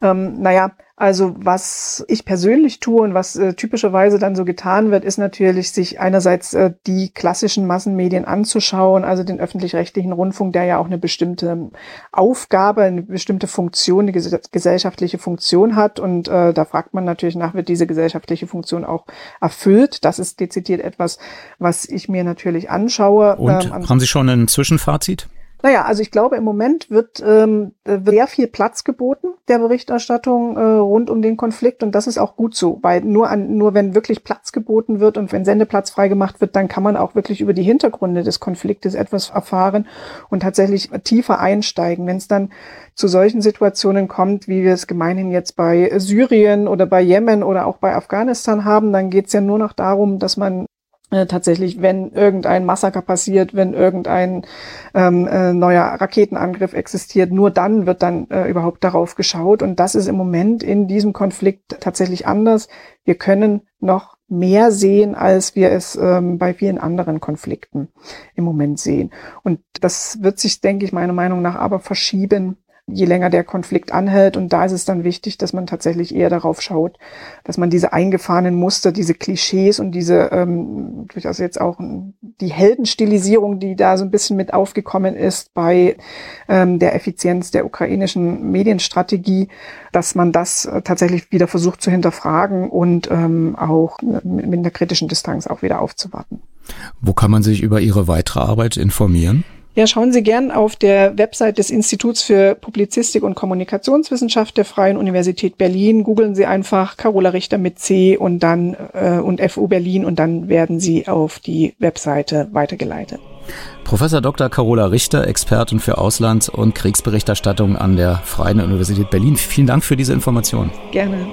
Ähm, naja, also was ich persönlich tue und was äh, typischerweise dann so getan wird, ist natürlich, sich einerseits äh, die klassischen Massenmedien anzuschauen, also den öffentlich-rechtlichen Rundfunk, der ja auch eine bestimmte Aufgabe, eine bestimmte Funktion, eine ges gesellschaftliche Funktion hat. Und äh, da fragt man natürlich nach, wird diese gesellschaftliche Funktion auch erfüllt? Das ist dezidiert etwas, was ich mir natürlich anschaue. Und ähm, haben Sie schon ein Zwischenfazit? Naja, also ich glaube, im Moment wird, ähm, wird sehr viel Platz geboten der Berichterstattung äh, rund um den Konflikt und das ist auch gut so, weil nur an, nur wenn wirklich Platz geboten wird und wenn Sendeplatz freigemacht wird, dann kann man auch wirklich über die Hintergründe des Konfliktes etwas erfahren und tatsächlich tiefer einsteigen. Wenn es dann zu solchen Situationen kommt, wie wir es gemeinhin jetzt bei Syrien oder bei Jemen oder auch bei Afghanistan haben, dann geht es ja nur noch darum, dass man äh, tatsächlich, wenn irgendein Massaker passiert, wenn irgendein ähm, äh, neuer Raketenangriff existiert, nur dann wird dann äh, überhaupt darauf geschaut. Und das ist im Moment in diesem Konflikt tatsächlich anders. Wir können noch mehr sehen, als wir es ähm, bei vielen anderen Konflikten im Moment sehen. Und das wird sich, denke ich, meiner Meinung nach aber verschieben je länger der Konflikt anhält. Und da ist es dann wichtig, dass man tatsächlich eher darauf schaut, dass man diese eingefahrenen Muster, diese Klischees und diese ähm, durchaus jetzt auch die Heldenstilisierung, die da so ein bisschen mit aufgekommen ist bei ähm, der Effizienz der ukrainischen Medienstrategie, dass man das äh, tatsächlich wieder versucht zu hinterfragen und ähm, auch mit, mit einer kritischen Distanz auch wieder aufzuwarten. Wo kann man sich über Ihre weitere Arbeit informieren? Ja, schauen Sie gern auf der Website des Instituts für Publizistik und Kommunikationswissenschaft der Freien Universität Berlin. Googeln Sie einfach Carola Richter mit C und dann äh, und FU Berlin und dann werden Sie auf die Webseite weitergeleitet. Professor Dr. Carola Richter, Expertin für Auslands- und Kriegsberichterstattung an der Freien Universität Berlin. Vielen Dank für diese Information. Gerne.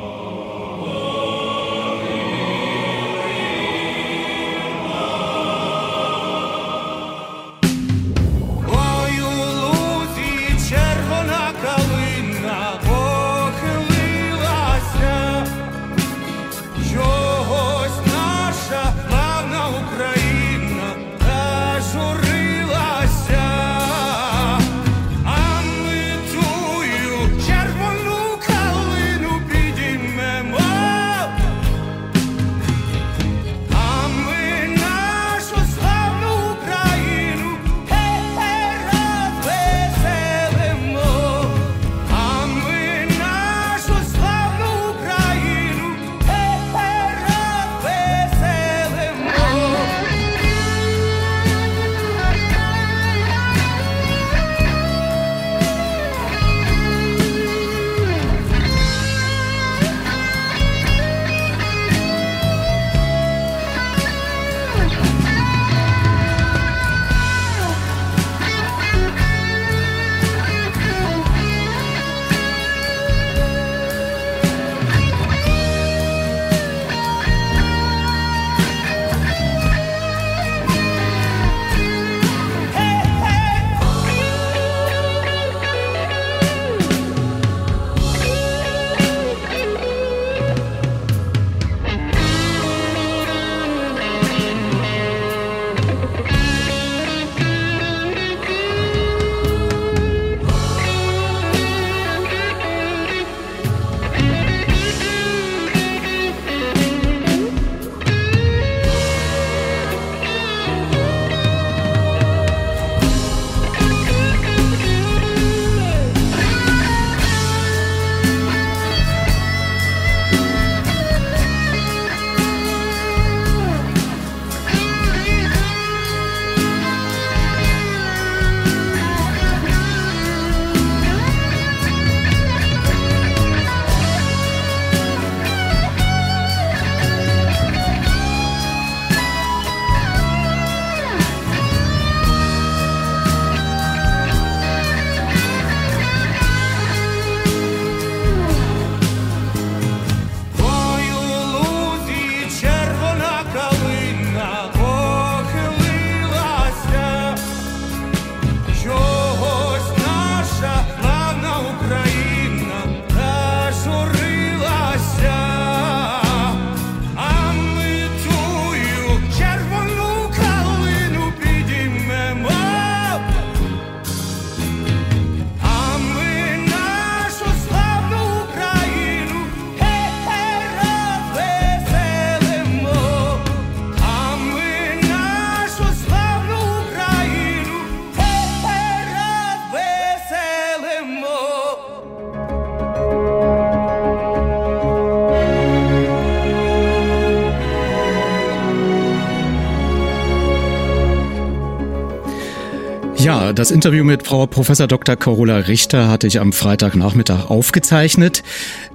Das Interview mit Frau Professor Dr. Carola Richter hatte ich am Freitagnachmittag aufgezeichnet.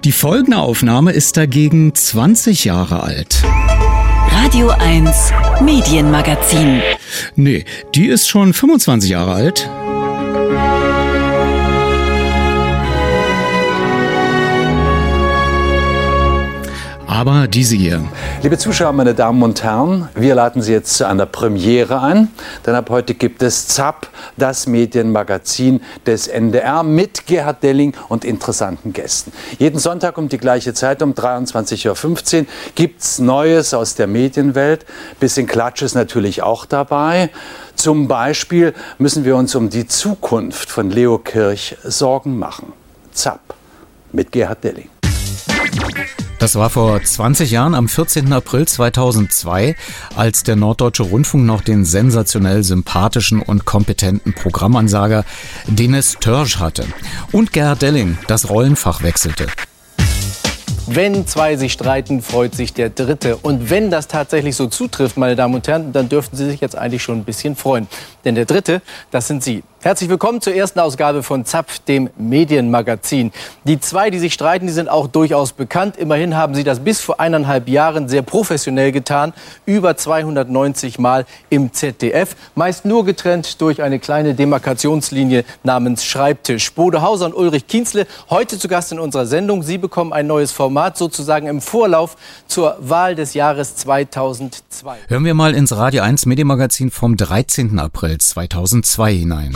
Die folgende Aufnahme ist dagegen 20 Jahre alt. Radio 1 Medienmagazin. Nee, die ist schon 25 Jahre alt. Aber diese hier. Liebe Zuschauer, meine Damen und Herren, wir laden Sie jetzt zu einer Premiere ein, denn ab heute gibt es ZAP, das Medienmagazin des NDR mit Gerhard Delling und interessanten Gästen. Jeden Sonntag um die gleiche Zeit, um 23.15 Uhr, gibt es Neues aus der Medienwelt. Bisschen Klatsch ist natürlich auch dabei. Zum Beispiel müssen wir uns um die Zukunft von Leo Kirch Sorgen machen. ZAP mit Gerhard Delling. Das war vor 20 Jahren am 14. April 2002, als der Norddeutsche Rundfunk noch den sensationell sympathischen und kompetenten Programmansager Dennis Törsch hatte und Gerhard Delling das Rollenfach wechselte. Wenn zwei sich streiten, freut sich der Dritte. Und wenn das tatsächlich so zutrifft, meine Damen und Herren, dann dürften Sie sich jetzt eigentlich schon ein bisschen freuen. Denn der Dritte, das sind Sie. Herzlich willkommen zur ersten Ausgabe von Zapf, dem Medienmagazin. Die zwei, die sich streiten, die sind auch durchaus bekannt. Immerhin haben sie das bis vor eineinhalb Jahren sehr professionell getan. Über 290 Mal im ZDF. Meist nur getrennt durch eine kleine Demarkationslinie namens Schreibtisch. Bode Hauser und Ulrich Kienzle, heute zu Gast in unserer Sendung. Sie bekommen ein neues Format, sozusagen im Vorlauf zur Wahl des Jahres 2002. Hören wir mal ins Radio 1 Medienmagazin vom 13. April 2002 hinein.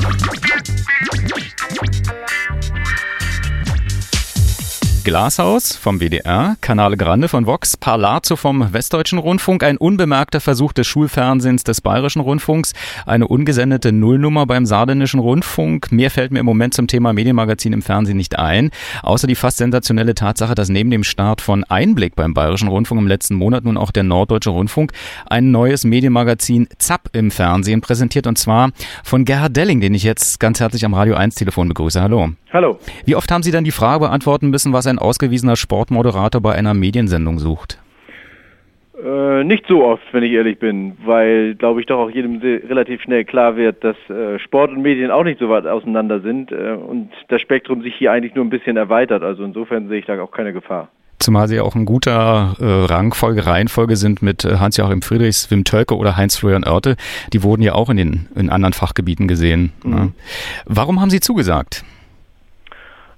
Glashaus vom WDR, Kanale Grande von Vox, Parlazo vom Westdeutschen Rundfunk, ein unbemerkter Versuch des Schulfernsehens des Bayerischen Rundfunks, eine ungesendete Nullnummer beim Saarländischen Rundfunk. Mehr fällt mir im Moment zum Thema Medienmagazin im Fernsehen nicht ein, außer die fast sensationelle Tatsache, dass neben dem Start von Einblick beim Bayerischen Rundfunk im letzten Monat nun auch der Norddeutsche Rundfunk ein neues Medienmagazin ZAP im Fernsehen präsentiert und zwar von Gerhard Delling, den ich jetzt ganz herzlich am Radio 1 Telefon begrüße. Hallo. Hallo. Wie oft haben Sie dann die Frage beantworten müssen, was ein ausgewiesener Sportmoderator bei einer Mediensendung sucht? Äh, nicht so oft, wenn ich ehrlich bin, weil, glaube ich, doch auch jedem relativ schnell klar wird, dass äh, Sport und Medien auch nicht so weit auseinander sind äh, und das Spektrum sich hier eigentlich nur ein bisschen erweitert. Also insofern sehe ich da auch keine Gefahr. Zumal sie auch in guter äh, Rangfolge, Reihenfolge sind mit äh, Hans-Joachim Friedrichs, Wim Tölke oder Heinz-Florian Oerte. Die wurden ja auch in den in anderen Fachgebieten gesehen. Mhm. Ne? Warum haben Sie zugesagt?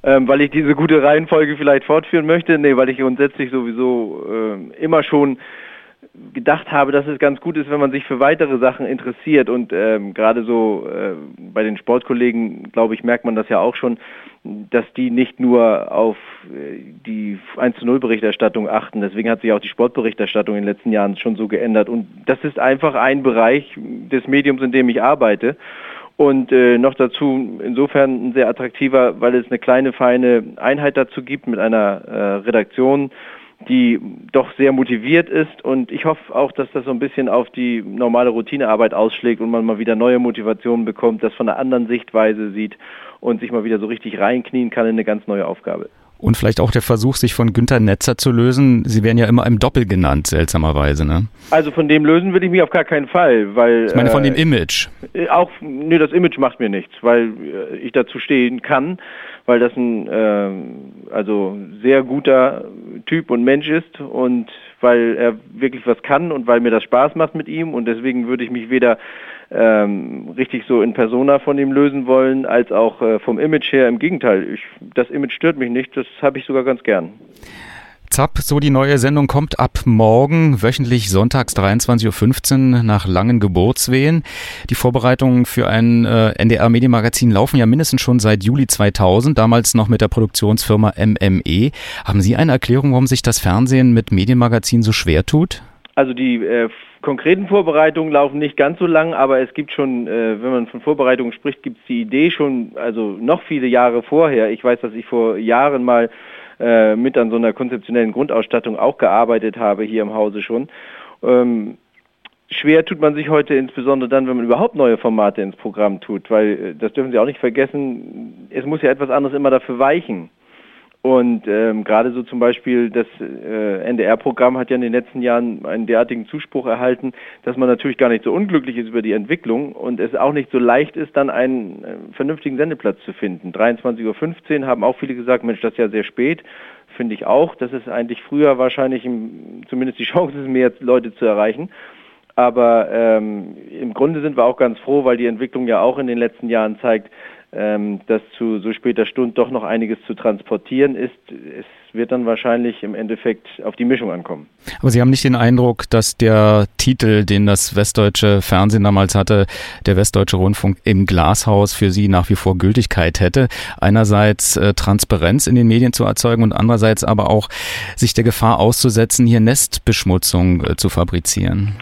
Ähm, weil ich diese gute Reihenfolge vielleicht fortführen möchte. Nee, weil ich grundsätzlich sowieso äh, immer schon gedacht habe, dass es ganz gut ist, wenn man sich für weitere Sachen interessiert und ähm, gerade so äh, bei den Sportkollegen, glaube ich, merkt man das ja auch schon, dass die nicht nur auf äh, die 1 zu 0 Berichterstattung achten. Deswegen hat sich auch die Sportberichterstattung in den letzten Jahren schon so geändert. Und das ist einfach ein Bereich des Mediums, in dem ich arbeite. Und äh, noch dazu insofern ein sehr attraktiver, weil es eine kleine, feine Einheit dazu gibt mit einer äh, Redaktion, die doch sehr motiviert ist. Und ich hoffe auch, dass das so ein bisschen auf die normale Routinearbeit ausschlägt und man mal wieder neue Motivationen bekommt, das von einer anderen Sichtweise sieht und sich mal wieder so richtig reinknien kann in eine ganz neue Aufgabe. Und vielleicht auch der Versuch, sich von Günter Netzer zu lösen. Sie werden ja immer im Doppel genannt, seltsamerweise, ne? Also von dem lösen will ich mich auf gar keinen Fall, weil... Ich meine von äh, dem Image. Äh, auch, nee, das Image macht mir nichts, weil äh, ich dazu stehen kann, weil das ein äh, also sehr guter Typ und Mensch ist und weil er wirklich was kann und weil mir das Spaß macht mit ihm und deswegen würde ich mich weder ähm, richtig so in Persona von ihm lösen wollen, als auch äh, vom Image her. Im Gegenteil, ich, das Image stört mich nicht, das habe ich sogar ganz gern. Zap, so die neue Sendung kommt ab morgen, wöchentlich sonntags 23.15 Uhr nach langen Geburtswehen. Die Vorbereitungen für ein äh, NDR-Medienmagazin laufen ja mindestens schon seit Juli 2000, damals noch mit der Produktionsfirma MME. Haben Sie eine Erklärung, warum sich das Fernsehen mit Medienmagazinen so schwer tut? Also die äh, konkreten Vorbereitungen laufen nicht ganz so lang, aber es gibt schon, äh, wenn man von Vorbereitungen spricht, gibt es die Idee schon, also noch viele Jahre vorher. Ich weiß, dass ich vor Jahren mal äh, mit an so einer konzeptionellen Grundausstattung auch gearbeitet habe hier im Hause schon. Ähm, schwer tut man sich heute insbesondere dann, wenn man überhaupt neue Formate ins Programm tut, weil äh, das dürfen Sie auch nicht vergessen, es muss ja etwas anderes immer dafür weichen. Und ähm, gerade so zum Beispiel das äh, NDR-Programm hat ja in den letzten Jahren einen derartigen Zuspruch erhalten, dass man natürlich gar nicht so unglücklich ist über die Entwicklung und es auch nicht so leicht ist, dann einen äh, vernünftigen Sendeplatz zu finden. 23.15 Uhr haben auch viele gesagt, Mensch, das ist ja sehr spät. Finde ich auch. Das ist eigentlich früher wahrscheinlich im, zumindest die Chance ist, mehr Leute zu erreichen. Aber ähm, im Grunde sind wir auch ganz froh, weil die Entwicklung ja auch in den letzten Jahren zeigt, ähm, dass zu so später Stunde doch noch einiges zu transportieren ist. Es wird dann wahrscheinlich im Endeffekt auf die Mischung ankommen. Aber Sie haben nicht den Eindruck, dass der Titel, den das westdeutsche Fernsehen damals hatte, der westdeutsche Rundfunk im Glashaus für Sie nach wie vor Gültigkeit hätte. Einerseits äh, Transparenz in den Medien zu erzeugen und andererseits aber auch sich der Gefahr auszusetzen, hier Nestbeschmutzung äh, zu fabrizieren.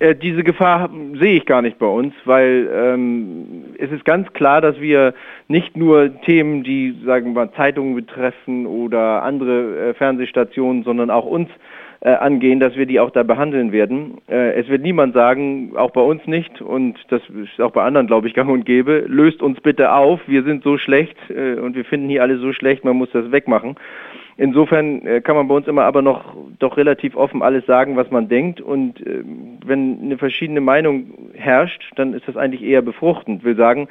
Äh, diese Gefahr sehe ich gar nicht bei uns, weil ähm, es ist ganz klar, dass wir nicht nur Themen, die sagen wir Zeitungen betreffen oder andere äh, Fernsehstationen, sondern auch uns äh, angehen, dass wir die auch da behandeln werden. Äh, es wird niemand sagen, auch bei uns nicht, und das ist auch bei anderen, glaube ich, gang und gäbe, löst uns bitte auf, wir sind so schlecht äh, und wir finden hier alle so schlecht, man muss das wegmachen. Insofern äh, kann man bei uns immer aber noch doch relativ offen alles sagen, was man denkt. Und äh, wenn eine verschiedene Meinung herrscht, dann ist das eigentlich eher befruchtend. Will sagen,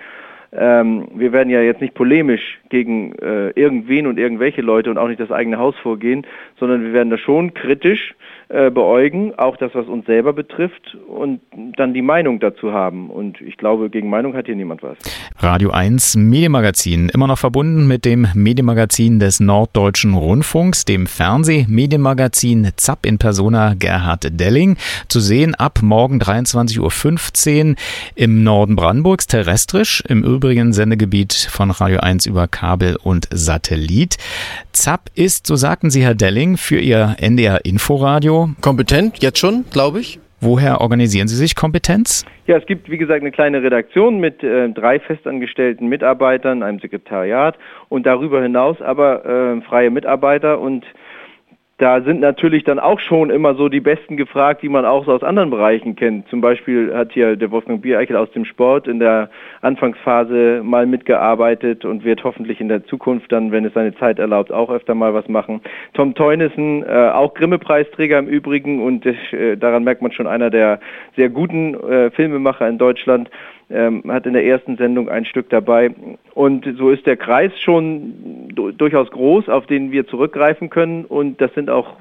ähm, wir werden ja jetzt nicht polemisch gegen äh, irgendwen und irgendwelche Leute und auch nicht das eigene Haus vorgehen, sondern wir werden da schon kritisch äh, beäugen, auch das, was uns selber betrifft und dann die Meinung dazu haben. Und ich glaube, gegen Meinung hat hier niemand was. Radio 1 Medienmagazin, immer noch verbunden mit dem Medienmagazin des Norddeutschen Rundfunks, dem Fernsehmedienmagazin ZAP in Persona Gerhard Delling. Zu sehen ab morgen 23.15 Uhr im Norden Brandenburgs terrestrisch, im übrigen Sendegebiet von Radio 1 über Kabel und Satellit. ZAP ist, so sagten Sie, Herr Delling, für Ihr NDR Inforadio. Kompetent, jetzt schon, glaube ich. Woher organisieren Sie sich Kompetenz? Ja, es gibt, wie gesagt, eine kleine Redaktion mit äh, drei festangestellten Mitarbeitern, einem Sekretariat und darüber hinaus aber äh, freie Mitarbeiter und da sind natürlich dann auch schon immer so die Besten gefragt, die man auch so aus anderen Bereichen kennt. Zum Beispiel hat hier der Wolfgang Biereichel aus dem Sport in der Anfangsphase mal mitgearbeitet und wird hoffentlich in der Zukunft dann, wenn es seine Zeit erlaubt, auch öfter mal was machen. Tom Teunissen, äh, auch Grimme-Preisträger im Übrigen und äh, daran merkt man schon einer der sehr guten äh, Filmemacher in Deutschland ähm, hat in der ersten Sendung ein Stück dabei. Und so ist der Kreis schon durchaus groß, auf den wir zurückgreifen können. Und das sind auch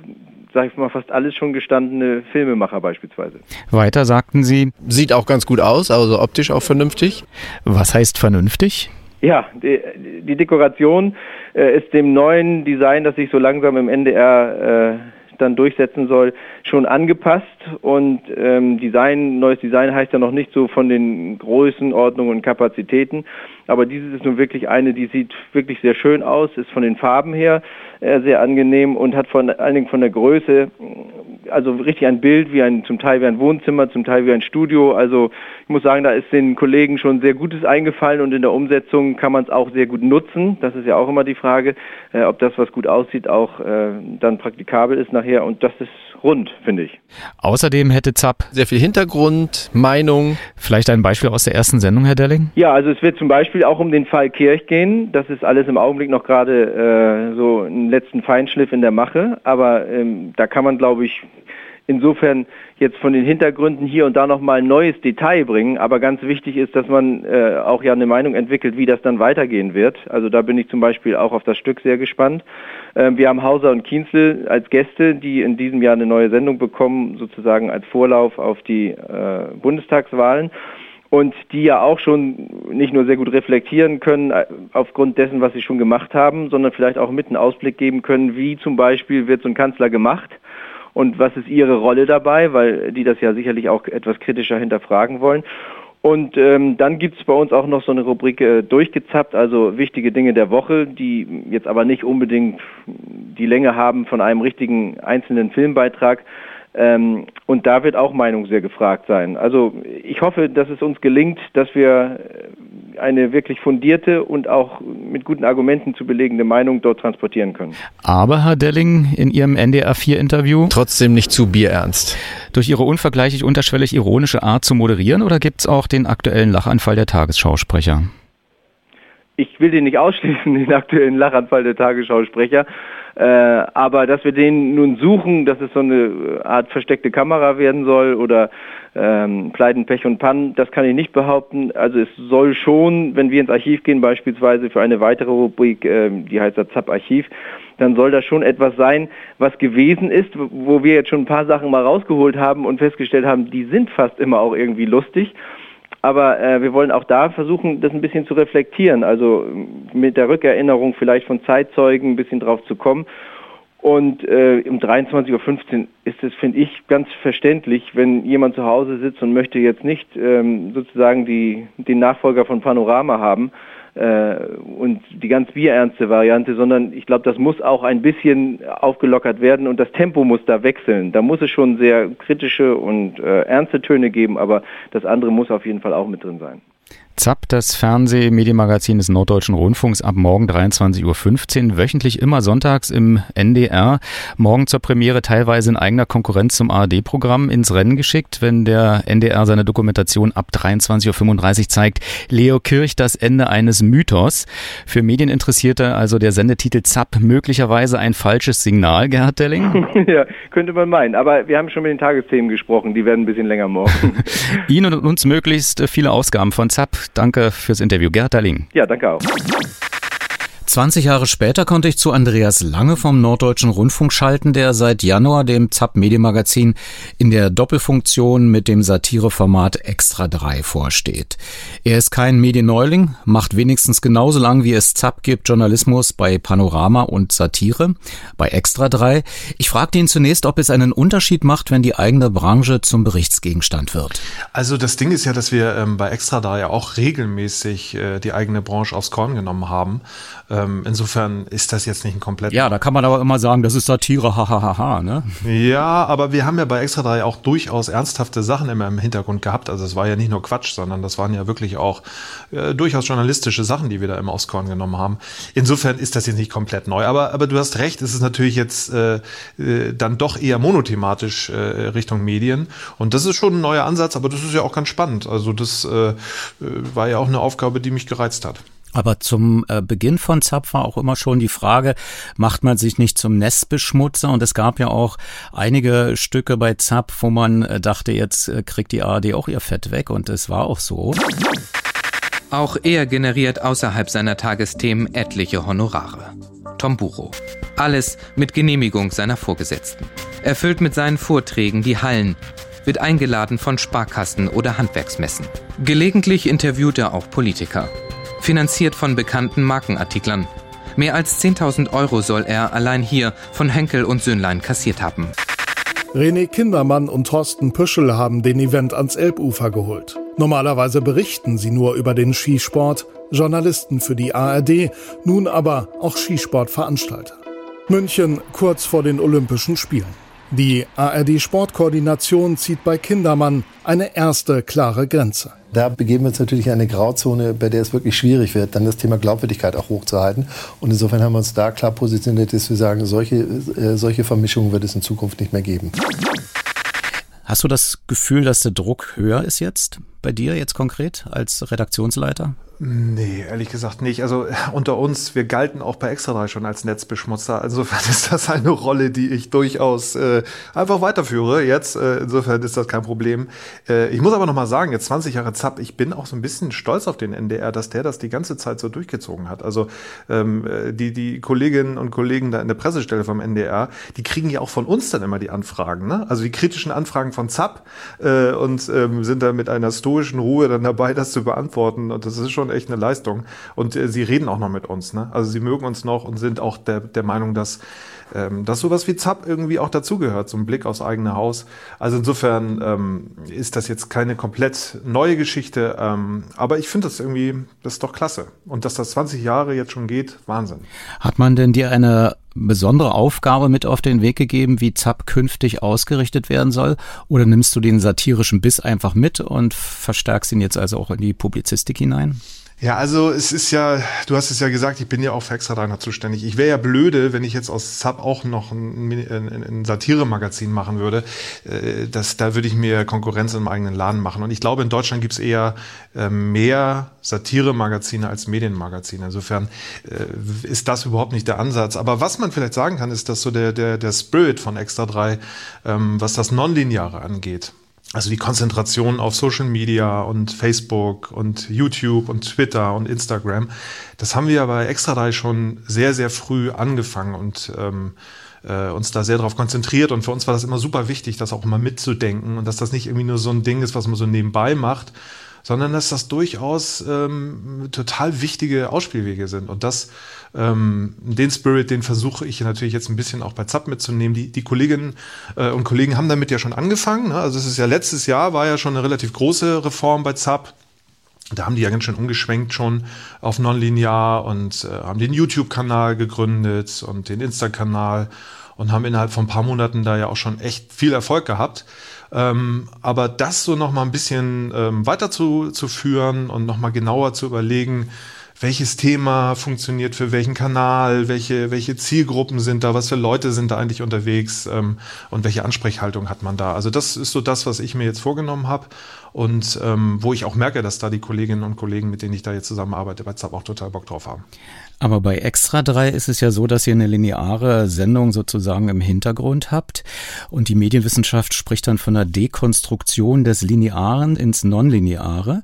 sage ich mal, fast alles schon gestandene Filmemacher beispielsweise. Weiter sagten Sie. Sieht auch ganz gut aus, also optisch auch vernünftig. Was heißt vernünftig? Ja, die, die Dekoration äh, ist dem neuen Design, das sich so langsam im NDR äh, dann durchsetzen soll, schon angepasst. Und ähm, Design, neues Design heißt ja noch nicht so von den Größenordnungen und Kapazitäten, aber dieses ist nun wirklich eine, die sieht wirklich sehr schön aus, ist von den Farben her sehr angenehm und hat vor allen Dingen von der Größe, also richtig ein Bild wie ein, zum Teil wie ein Wohnzimmer, zum Teil wie ein Studio, also ich muss sagen, da ist den Kollegen schon sehr Gutes eingefallen und in der Umsetzung kann man es auch sehr gut nutzen, das ist ja auch immer die Frage, äh, ob das, was gut aussieht, auch äh, dann praktikabel ist nachher. Und das ist rund, finde ich. Außerdem hätte ZAP sehr viel Hintergrund, Meinung. Vielleicht ein Beispiel aus der ersten Sendung, Herr Delling? Ja, also es wird zum Beispiel auch um den Fall Kirch gehen. Das ist alles im Augenblick noch gerade äh, so einen letzten Feinschliff in der Mache. Aber ähm, da kann man, glaube ich, insofern jetzt von den Hintergründen hier und da nochmal ein neues Detail bringen. Aber ganz wichtig ist, dass man äh, auch ja eine Meinung entwickelt, wie das dann weitergehen wird. Also da bin ich zum Beispiel auch auf das Stück sehr gespannt. Ähm, wir haben Hauser und Kienzel als Gäste, die in diesem Jahr eine neue Sendung bekommen, sozusagen als Vorlauf auf die äh, Bundestagswahlen und die ja auch schon nicht nur sehr gut reflektieren können äh, aufgrund dessen, was sie schon gemacht haben, sondern vielleicht auch mit einen Ausblick geben können, wie zum Beispiel wird so ein Kanzler gemacht und was ist ihre Rolle dabei, weil die das ja sicherlich auch etwas kritischer hinterfragen wollen. Und ähm, dann gibt es bei uns auch noch so eine Rubrik äh, durchgezappt, also wichtige Dinge der Woche, die jetzt aber nicht unbedingt die Länge haben von einem richtigen einzelnen Filmbeitrag, ähm, und da wird auch Meinung sehr gefragt sein. Also ich hoffe, dass es uns gelingt, dass wir eine wirklich fundierte und auch mit guten Argumenten zu belegende Meinung dort transportieren können. Aber, Herr Delling, in Ihrem NDR4-Interview? Trotzdem nicht zu bierernst. Durch Ihre unvergleichlich unterschwellig ironische Art zu moderieren oder gibt es auch den aktuellen Lachanfall der Tagesschausprecher? Ich will den nicht ausschließen, den aktuellen Lachanfall der Tagesschausprecher. Äh, aber dass wir den nun suchen, dass es so eine Art versteckte Kamera werden soll oder ähm, Pleiten, Pech und Pannen, das kann ich nicht behaupten. Also es soll schon, wenn wir ins Archiv gehen, beispielsweise für eine weitere Rubrik, äh, die heißt das ZAP-Archiv, dann soll das schon etwas sein, was gewesen ist, wo wir jetzt schon ein paar Sachen mal rausgeholt haben und festgestellt haben, die sind fast immer auch irgendwie lustig. Aber äh, wir wollen auch da versuchen, das ein bisschen zu reflektieren, also mit der Rückerinnerung vielleicht von Zeitzeugen ein bisschen drauf zu kommen. Und äh, um 23.15 Uhr ist es, finde ich, ganz verständlich, wenn jemand zu Hause sitzt und möchte jetzt nicht ähm, sozusagen die, den Nachfolger von Panorama haben, und die ganz bierernste Variante, sondern ich glaube, das muss auch ein bisschen aufgelockert werden und das Tempo muss da wechseln. Da muss es schon sehr kritische und äh, ernste Töne geben, aber das andere muss auf jeden Fall auch mit drin sein. ZAP, das Fernsehmedienmagazin des Norddeutschen Rundfunks, ab morgen 23.15 Uhr, wöchentlich immer sonntags im NDR. Morgen zur Premiere teilweise in eigener Konkurrenz zum ARD-Programm ins Rennen geschickt, wenn der NDR seine Dokumentation ab 23.35 Uhr zeigt. Leo Kirch, das Ende eines Mythos. Für Medieninteressierte also der Sendetitel ZAP möglicherweise ein falsches Signal, Gerhard Delling? ja, könnte man meinen. Aber wir haben schon mit den Tagesthemen gesprochen, die werden ein bisschen länger morgen. Ihnen und uns möglichst viele Ausgaben von ZAP. Danke fürs Interview. Gerd Dalling. Ja, danke auch. 20 Jahre später konnte ich zu Andreas Lange vom Norddeutschen Rundfunk schalten, der seit Januar dem ZAP Medienmagazin in der Doppelfunktion mit dem Satireformat Extra 3 vorsteht. Er ist kein Medienneuling, macht wenigstens genauso lang wie es ZAP gibt Journalismus bei Panorama und Satire bei Extra 3. Ich fragte ihn zunächst, ob es einen Unterschied macht, wenn die eigene Branche zum Berichtsgegenstand wird. Also das Ding ist ja, dass wir ähm, bei Extra 3 ja auch regelmäßig äh, die eigene Branche aufs Korn genommen haben. Ähm, insofern ist das jetzt nicht ein komplett. Ja, da kann man aber immer sagen, das ist Satire, hahaha, ne? Ja, aber wir haben ja bei Extra 3 auch durchaus ernsthafte Sachen immer im Hintergrund gehabt. Also es war ja nicht nur Quatsch, sondern das waren ja wirklich auch äh, durchaus journalistische Sachen, die wir da im Auskorn genommen haben. Insofern ist das jetzt nicht komplett neu. Aber, aber du hast recht, es ist natürlich jetzt äh, äh, dann doch eher monothematisch äh, Richtung Medien. Und das ist schon ein neuer Ansatz, aber das ist ja auch ganz spannend. Also das äh, äh war ja auch eine Aufgabe, die mich gereizt hat. Aber zum äh, Beginn von ZAP war auch immer schon die Frage, macht man sich nicht zum Nestbeschmutzer? Und es gab ja auch einige Stücke bei ZAP, wo man äh, dachte, jetzt äh, kriegt die ARD auch ihr Fett weg. Und es war auch so. Auch er generiert außerhalb seiner Tagesthemen etliche Honorare. Tom Buro. Alles mit Genehmigung seiner Vorgesetzten. Er füllt mit seinen Vorträgen die Hallen, wird eingeladen von Sparkassen oder Handwerksmessen. Gelegentlich interviewt er auch Politiker finanziert von bekannten Markenartiklern. Mehr als 10.000 Euro soll er allein hier von Henkel und Söhnlein kassiert haben. René Kindermann und Thorsten Püschel haben den Event ans Elbufer geholt. Normalerweise berichten sie nur über den Skisport, Journalisten für die ARD, nun aber auch Skisportveranstalter. München kurz vor den Olympischen Spielen. Die ARD Sportkoordination zieht bei Kindermann eine erste klare Grenze. Da begeben wir uns natürlich in eine Grauzone, bei der es wirklich schwierig wird, dann das Thema Glaubwürdigkeit auch hochzuhalten. Und insofern haben wir uns da klar positioniert, dass wir sagen, solche, äh, solche Vermischungen wird es in Zukunft nicht mehr geben. Hast du das Gefühl, dass der Druck höher ist jetzt bei dir jetzt konkret als Redaktionsleiter? Nee, ehrlich gesagt nicht. Also unter uns, wir galten auch bei Extra 3 schon als Netzbeschmutzer. Insofern ist das eine Rolle, die ich durchaus äh, einfach weiterführe. Jetzt, äh, insofern ist das kein Problem. Äh, ich muss aber noch mal sagen, jetzt 20 Jahre Zapp, ich bin auch so ein bisschen stolz auf den NDR, dass der das die ganze Zeit so durchgezogen hat. Also ähm, äh, die, die Kolleginnen und Kollegen da in der Pressestelle vom NDR, die kriegen ja auch von uns dann immer die Anfragen, ne? Also die kritischen Anfragen von Zapp äh, und ähm, sind da mit einer stoischen Ruhe dann dabei, das zu beantworten. Und das ist schon schon echt eine Leistung. Und äh, sie reden auch noch mit uns. Ne? Also sie mögen uns noch und sind auch der, der Meinung, dass, ähm, dass sowas wie ZAP irgendwie auch dazugehört, so ein Blick aufs eigene Haus. Also insofern ähm, ist das jetzt keine komplett neue Geschichte. Ähm, aber ich finde das irgendwie, das ist doch klasse. Und dass das 20 Jahre jetzt schon geht, Wahnsinn. Hat man denn dir eine besondere Aufgabe mit auf den Weg gegeben, wie ZAP künftig ausgerichtet werden soll? Oder nimmst du den satirischen Biss einfach mit und verstärkst ihn jetzt also auch in die Publizistik hinein? Ja, also es ist ja, du hast es ja gesagt, ich bin ja auch für Extra 300 zuständig. Ich wäre ja blöde, wenn ich jetzt aus Sub auch noch ein, ein, ein Satire-Magazin machen würde. Äh, das, da würde ich mir Konkurrenz im eigenen Laden machen. Und ich glaube, in Deutschland gibt's eher äh, mehr Satire-Magazine als Medienmagazine. Insofern äh, ist das überhaupt nicht der Ansatz. Aber was man vielleicht sagen kann, ist, dass so der, der, der Spirit von Extra 3, ähm, was das Nonlineare angeht, also die Konzentration auf Social Media und Facebook und YouTube und Twitter und Instagram, das haben wir bei Extra 3 schon sehr, sehr früh angefangen und ähm, äh, uns da sehr darauf konzentriert. Und für uns war das immer super wichtig, das auch immer mitzudenken und dass das nicht irgendwie nur so ein Ding ist, was man so nebenbei macht, sondern dass das durchaus ähm, total wichtige Ausspielwege sind. Und das, ähm, den Spirit, den versuche ich natürlich jetzt ein bisschen auch bei ZAP mitzunehmen. Die, die Kolleginnen äh, und Kollegen haben damit ja schon angefangen. Ne? Also es ist ja letztes Jahr war ja schon eine relativ große Reform bei ZAP. Da haben die ja ganz schön umgeschwenkt schon auf Nonlinear und äh, haben den YouTube-Kanal gegründet und den Insta-Kanal und haben innerhalb von ein paar Monaten da ja auch schon echt viel Erfolg gehabt. Ähm, aber das so noch mal ein bisschen ähm, weiter zu, zu führen und noch mal genauer zu überlegen, welches Thema funktioniert für welchen Kanal, welche, welche Zielgruppen sind da, was für Leute sind da eigentlich unterwegs ähm, und welche Ansprechhaltung hat man da. Also das ist so das, was ich mir jetzt vorgenommen habe und ähm, wo ich auch merke, dass da die Kolleginnen und Kollegen, mit denen ich da jetzt zusammenarbeite, bei ZAP auch total Bock drauf haben. Aber bei Extra 3 ist es ja so, dass ihr eine lineare Sendung sozusagen im Hintergrund habt und die Medienwissenschaft spricht dann von der Dekonstruktion des Linearen ins Nonlineare.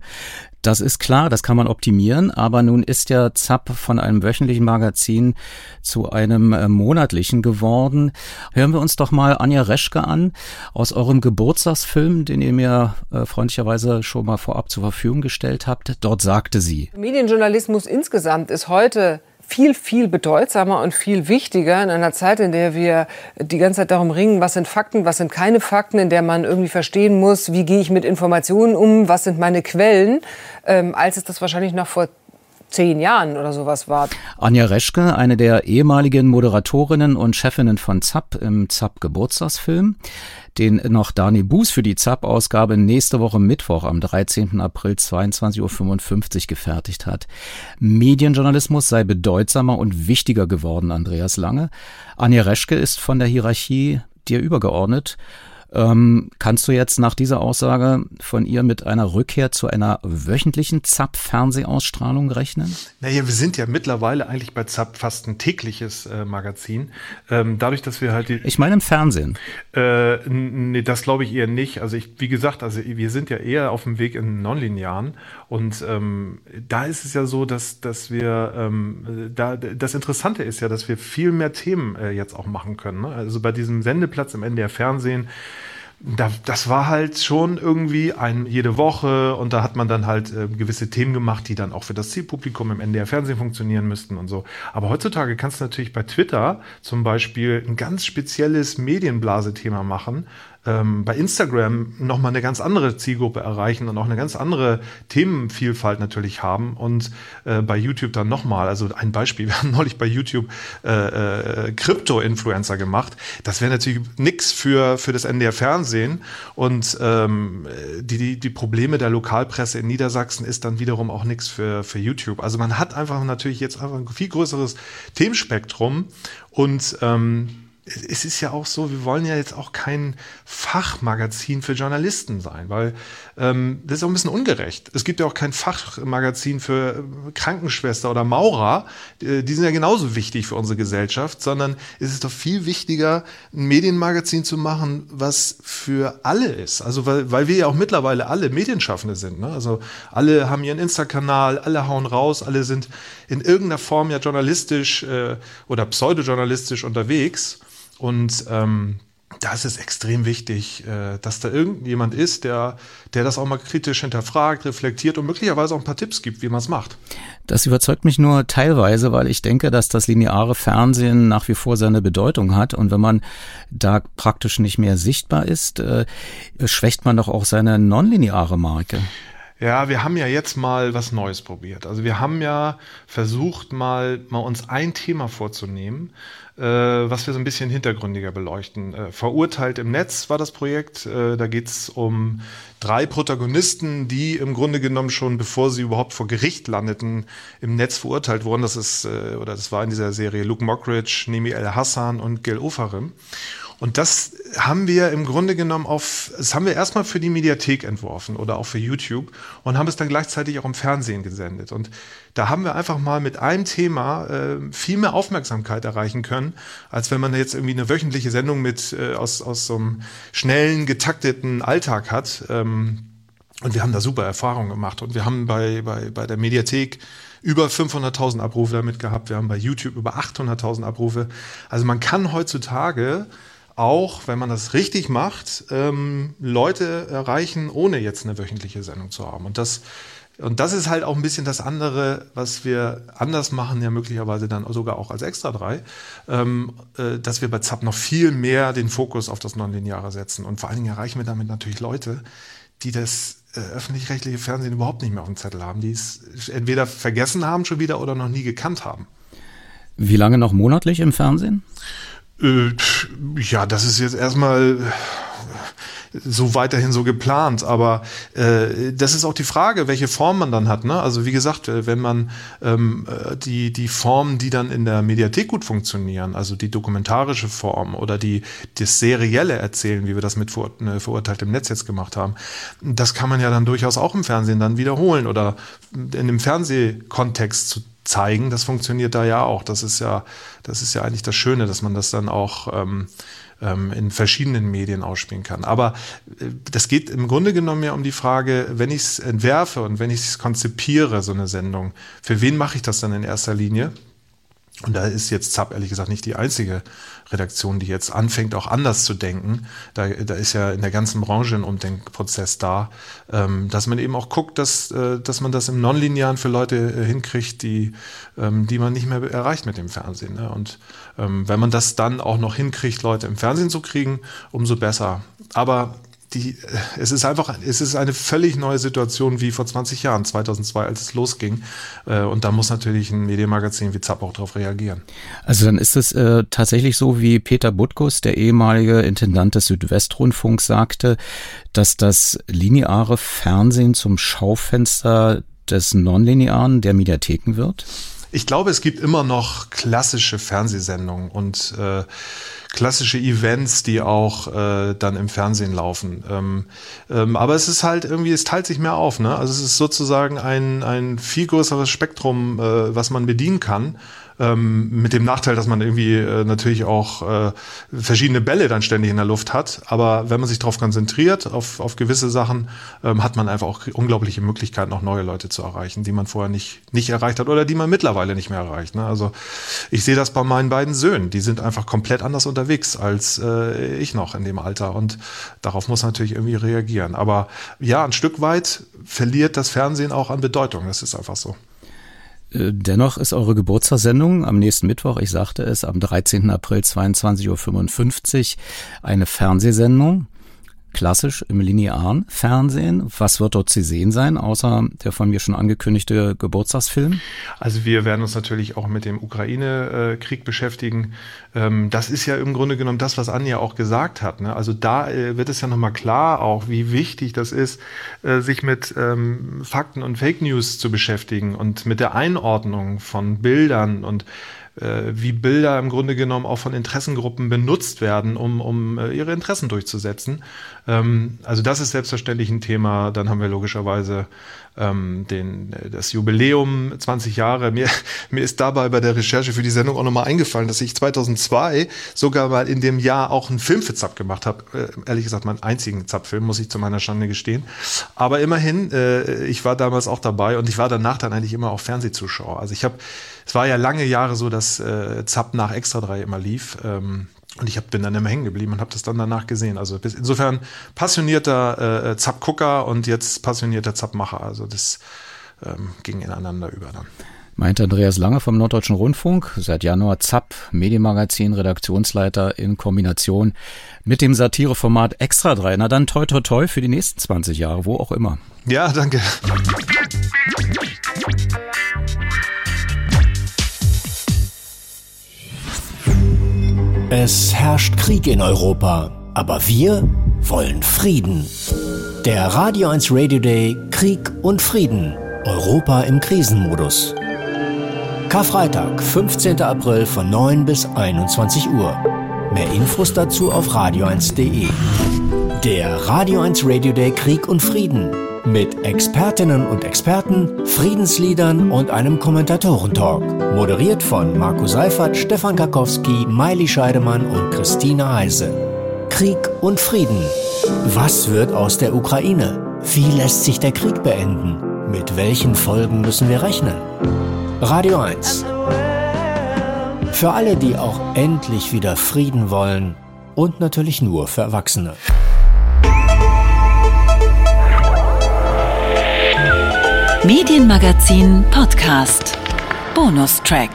Das ist klar, das kann man optimieren, aber nun ist ja ZAP von einem wöchentlichen Magazin zu einem äh, monatlichen geworden. Hören wir uns doch mal Anja Reschke an aus eurem Geburtstagsfilm, den ihr mir äh, freundlicherweise schon mal vorab zur Verfügung gestellt habt. Dort sagte sie. Medienjournalismus insgesamt ist heute viel, viel bedeutsamer und viel wichtiger in einer Zeit, in der wir die ganze Zeit darum ringen, was sind Fakten, was sind keine Fakten, in der man irgendwie verstehen muss, wie gehe ich mit Informationen um, was sind meine Quellen, ähm, als es das wahrscheinlich noch vor zehn Jahren oder sowas war. Anja Reschke, eine der ehemaligen Moderatorinnen und Chefinnen von ZAP im ZAP Geburtstagsfilm den noch Dani Buß für die ZAP-Ausgabe nächste Woche Mittwoch am 13. April 22.55 Uhr gefertigt hat. Medienjournalismus sei bedeutsamer und wichtiger geworden, Andreas Lange. Anja Reschke ist von der Hierarchie dir übergeordnet. Ähm, kannst du jetzt nach dieser Aussage von ihr mit einer Rückkehr zu einer wöchentlichen ZAP-Fernsehausstrahlung rechnen? Naja, wir sind ja mittlerweile eigentlich bei ZAP fast ein tägliches äh, Magazin. Ähm, dadurch, dass wir halt die. Ich meine im Fernsehen. Äh, nee, das glaube ich eher nicht. Also ich, wie gesagt, also wir sind ja eher auf dem Weg in Nonlinearen. Und ähm, da ist es ja so, dass, dass wir ähm, da das Interessante ist ja, dass wir viel mehr Themen äh, jetzt auch machen können. Ne? Also bei diesem Sendeplatz im NDR Fernsehen das war halt schon irgendwie ein, jede Woche und da hat man dann halt äh, gewisse Themen gemacht, die dann auch für das Zielpublikum im NDR Fernsehen funktionieren müssten und so. Aber heutzutage kannst du natürlich bei Twitter zum Beispiel ein ganz spezielles Medienblase-Thema machen, ähm, bei Instagram nochmal eine ganz andere Zielgruppe erreichen und auch eine ganz andere Themenvielfalt natürlich haben und äh, bei YouTube dann nochmal, also ein Beispiel, wir haben neulich bei YouTube äh, äh, Krypto-Influencer gemacht. Das wäre natürlich nichts für, für das NDR Fernsehen und ähm, die, die, die Probleme der Lokalpresse in Niedersachsen ist dann wiederum auch nichts für, für YouTube. Also man hat einfach natürlich jetzt einfach ein viel größeres Themenspektrum und ähm, es ist ja auch so, wir wollen ja jetzt auch kein Fachmagazin für Journalisten sein, weil ähm, das ist auch ein bisschen ungerecht. Es gibt ja auch kein Fachmagazin für äh, Krankenschwester oder Maurer, äh, die sind ja genauso wichtig für unsere Gesellschaft, sondern es ist doch viel wichtiger, ein Medienmagazin zu machen, was für alle ist. Also weil, weil wir ja auch mittlerweile alle Medienschaffende sind. Ne? Also alle haben ihren Insta-Kanal, alle hauen raus, alle sind in irgendeiner Form ja journalistisch äh, oder pseudojournalistisch unterwegs. Und ähm, da ist es extrem wichtig, äh, dass da irgendjemand ist, der, der das auch mal kritisch hinterfragt, reflektiert und möglicherweise auch ein paar Tipps gibt, wie man es macht. Das überzeugt mich nur teilweise, weil ich denke, dass das lineare Fernsehen nach wie vor seine Bedeutung hat. Und wenn man da praktisch nicht mehr sichtbar ist, äh, schwächt man doch auch seine nonlineare Marke. Ja, wir haben ja jetzt mal was Neues probiert. Also wir haben ja versucht, mal, mal uns ein Thema vorzunehmen, was wir so ein bisschen hintergründiger beleuchten. Äh, Verurteilt im Netz war das Projekt. Äh, da geht es um drei Protagonisten, die im Grunde genommen schon, bevor sie überhaupt vor Gericht landeten, im Netz verurteilt wurden. Das ist, äh, oder das war in dieser Serie Luke Mockridge, Nemi El Hassan und Gil Ofarim. Und das haben wir im Grunde genommen auf, das haben wir erstmal für die Mediathek entworfen oder auch für YouTube und haben es dann gleichzeitig auch im Fernsehen gesendet. Und da haben wir einfach mal mit einem Thema äh, viel mehr Aufmerksamkeit erreichen können, als wenn man jetzt irgendwie eine wöchentliche Sendung mit äh, aus, aus so einem schnellen, getakteten Alltag hat. Ähm, und wir haben da super Erfahrungen gemacht. Und wir haben bei, bei, bei der Mediathek über 500.000 Abrufe damit gehabt. Wir haben bei YouTube über 800.000 Abrufe. Also man kann heutzutage auch, wenn man das richtig macht, ähm, Leute erreichen, ohne jetzt eine wöchentliche Sendung zu haben. Und das, und das ist halt auch ein bisschen das andere, was wir anders machen, ja möglicherweise dann sogar auch als Extra 3, ähm, äh, dass wir bei ZAP noch viel mehr den Fokus auf das Nonlineare setzen. Und vor allen Dingen erreichen wir damit natürlich Leute, die das äh, öffentlich-rechtliche Fernsehen überhaupt nicht mehr auf dem Zettel haben, die es entweder vergessen haben schon wieder oder noch nie gekannt haben. Wie lange noch monatlich im Fernsehen? Äh, ja, das ist jetzt erstmal so weiterhin so geplant. Aber äh, das ist auch die Frage, welche Form man dann hat. Ne? Also wie gesagt, wenn man ähm, die, die Formen, die dann in der Mediathek gut funktionieren, also die dokumentarische Form oder die, das serielle Erzählen, wie wir das mit Ver, ne, verurteilt Netz jetzt gemacht haben, das kann man ja dann durchaus auch im Fernsehen dann wiederholen oder in einem Fernsehkontext zu zeigen, das funktioniert da ja auch. Das ist ja, das ist ja eigentlich das Schöne, dass man das dann auch ähm, ähm, in verschiedenen Medien ausspielen kann. Aber äh, das geht im Grunde genommen ja um die Frage, wenn ich es entwerfe und wenn ich es konzipiere, so eine Sendung, für wen mache ich das dann in erster Linie? Und da ist jetzt ZAP ehrlich gesagt nicht die einzige Redaktion, die jetzt anfängt, auch anders zu denken. Da, da ist ja in der ganzen Branche ein Umdenkprozess da, ähm, dass man eben auch guckt, dass, äh, dass man das im Nonlinearen für Leute äh, hinkriegt, die, ähm, die man nicht mehr erreicht mit dem Fernsehen. Ne? Und ähm, wenn man das dann auch noch hinkriegt, Leute im Fernsehen zu kriegen, umso besser. Aber die, es ist einfach, es ist eine völlig neue Situation wie vor 20 Jahren, 2002, als es losging. Äh, und da muss natürlich ein Medienmagazin wie Zapp auch darauf reagieren. Also dann ist es äh, tatsächlich so, wie Peter Butkus, der ehemalige Intendant des Südwestrundfunks, sagte, dass das lineare Fernsehen zum Schaufenster des Nonlinearen der Mediatheken wird? Ich glaube, es gibt immer noch klassische Fernsehsendungen und äh, klassische Events, die auch äh, dann im Fernsehen laufen. Ähm, ähm, aber es ist halt irgendwie, es teilt sich mehr auf. Ne? Also es ist sozusagen ein, ein viel größeres Spektrum, äh, was man bedienen kann ähm, mit dem Nachteil, dass man irgendwie äh, natürlich auch äh, verschiedene Bälle dann ständig in der Luft hat. Aber wenn man sich darauf konzentriert, auf, auf gewisse Sachen, ähm, hat man einfach auch unglaubliche Möglichkeiten, auch neue Leute zu erreichen, die man vorher nicht, nicht erreicht hat oder die man mittlerweile nicht mehr erreicht. Ne? Also ich sehe das bei meinen beiden Söhnen. Die sind einfach komplett anders unterwegs als äh, ich noch in dem Alter. Und darauf muss man natürlich irgendwie reagieren. Aber ja, ein Stück weit verliert das Fernsehen auch an Bedeutung. Das ist einfach so. Äh, dennoch ist eure Geburtstagssendung am nächsten Mittwoch, ich sagte es, am 13. April 22.55 Uhr eine Fernsehsendung klassisch im linearen Fernsehen. Was wird dort zu sehen sein, außer der von mir schon angekündigte Geburtstagsfilm? Also wir werden uns natürlich auch mit dem Ukraine-Krieg beschäftigen. Ähm, das ist ja im Grunde genommen das, was Anja auch gesagt hat. Ne? Also da äh, wird es ja nochmal klar auch, wie wichtig das ist, äh, sich mit ähm, Fakten und Fake News zu beschäftigen und mit der Einordnung von Bildern und wie Bilder im Grunde genommen auch von Interessengruppen benutzt werden, um, um äh, ihre Interessen durchzusetzen. Ähm, also das ist selbstverständlich ein Thema. Dann haben wir logischerweise ähm, den, äh, das Jubiläum 20 Jahre. Mir, mir ist dabei bei der Recherche für die Sendung auch nochmal eingefallen, dass ich 2002 sogar mal in dem Jahr auch einen Film für Zapp gemacht habe. Äh, ehrlich gesagt, meinen einzigen Zapp-Film, muss ich zu meiner Schande gestehen. Aber immerhin, äh, ich war damals auch dabei und ich war danach dann eigentlich immer auch Fernsehzuschauer. Also ich habe, es war ja lange Jahre so, dass äh, Zapp nach Extra 3 immer lief. Ähm, und ich hab, bin dann immer hängen geblieben und habe das dann danach gesehen. Also insofern passionierter äh, Zapp-Gucker und jetzt passionierter Zapp-Macher. Also das ähm, ging ineinander über dann. Meint Andreas Lange vom Norddeutschen Rundfunk, seit Januar Zapp, Medienmagazin, Redaktionsleiter in Kombination mit dem Satireformat Extra 3. Na dann toi toi toi für die nächsten 20 Jahre, wo auch immer. Ja, danke. Es herrscht Krieg in Europa, aber wir wollen Frieden. Der Radio 1 Radio Day Krieg und Frieden. Europa im Krisenmodus. Karfreitag, 15. April von 9 bis 21 Uhr. Mehr Infos dazu auf radio1.de. Der Radio 1 Radio Day Krieg und Frieden mit Expertinnen und Experten, Friedensliedern und einem Kommentatorentalk. Moderiert von Marco Seifert, Stefan Karkowski, Maili Scheidemann und Christine Heise. Krieg und Frieden. Was wird aus der Ukraine? Wie lässt sich der Krieg beenden? Mit welchen Folgen müssen wir rechnen? Radio 1. Für alle, die auch endlich wieder Frieden wollen und natürlich nur für Erwachsene. Medienmagazin Podcast. Bonustrack.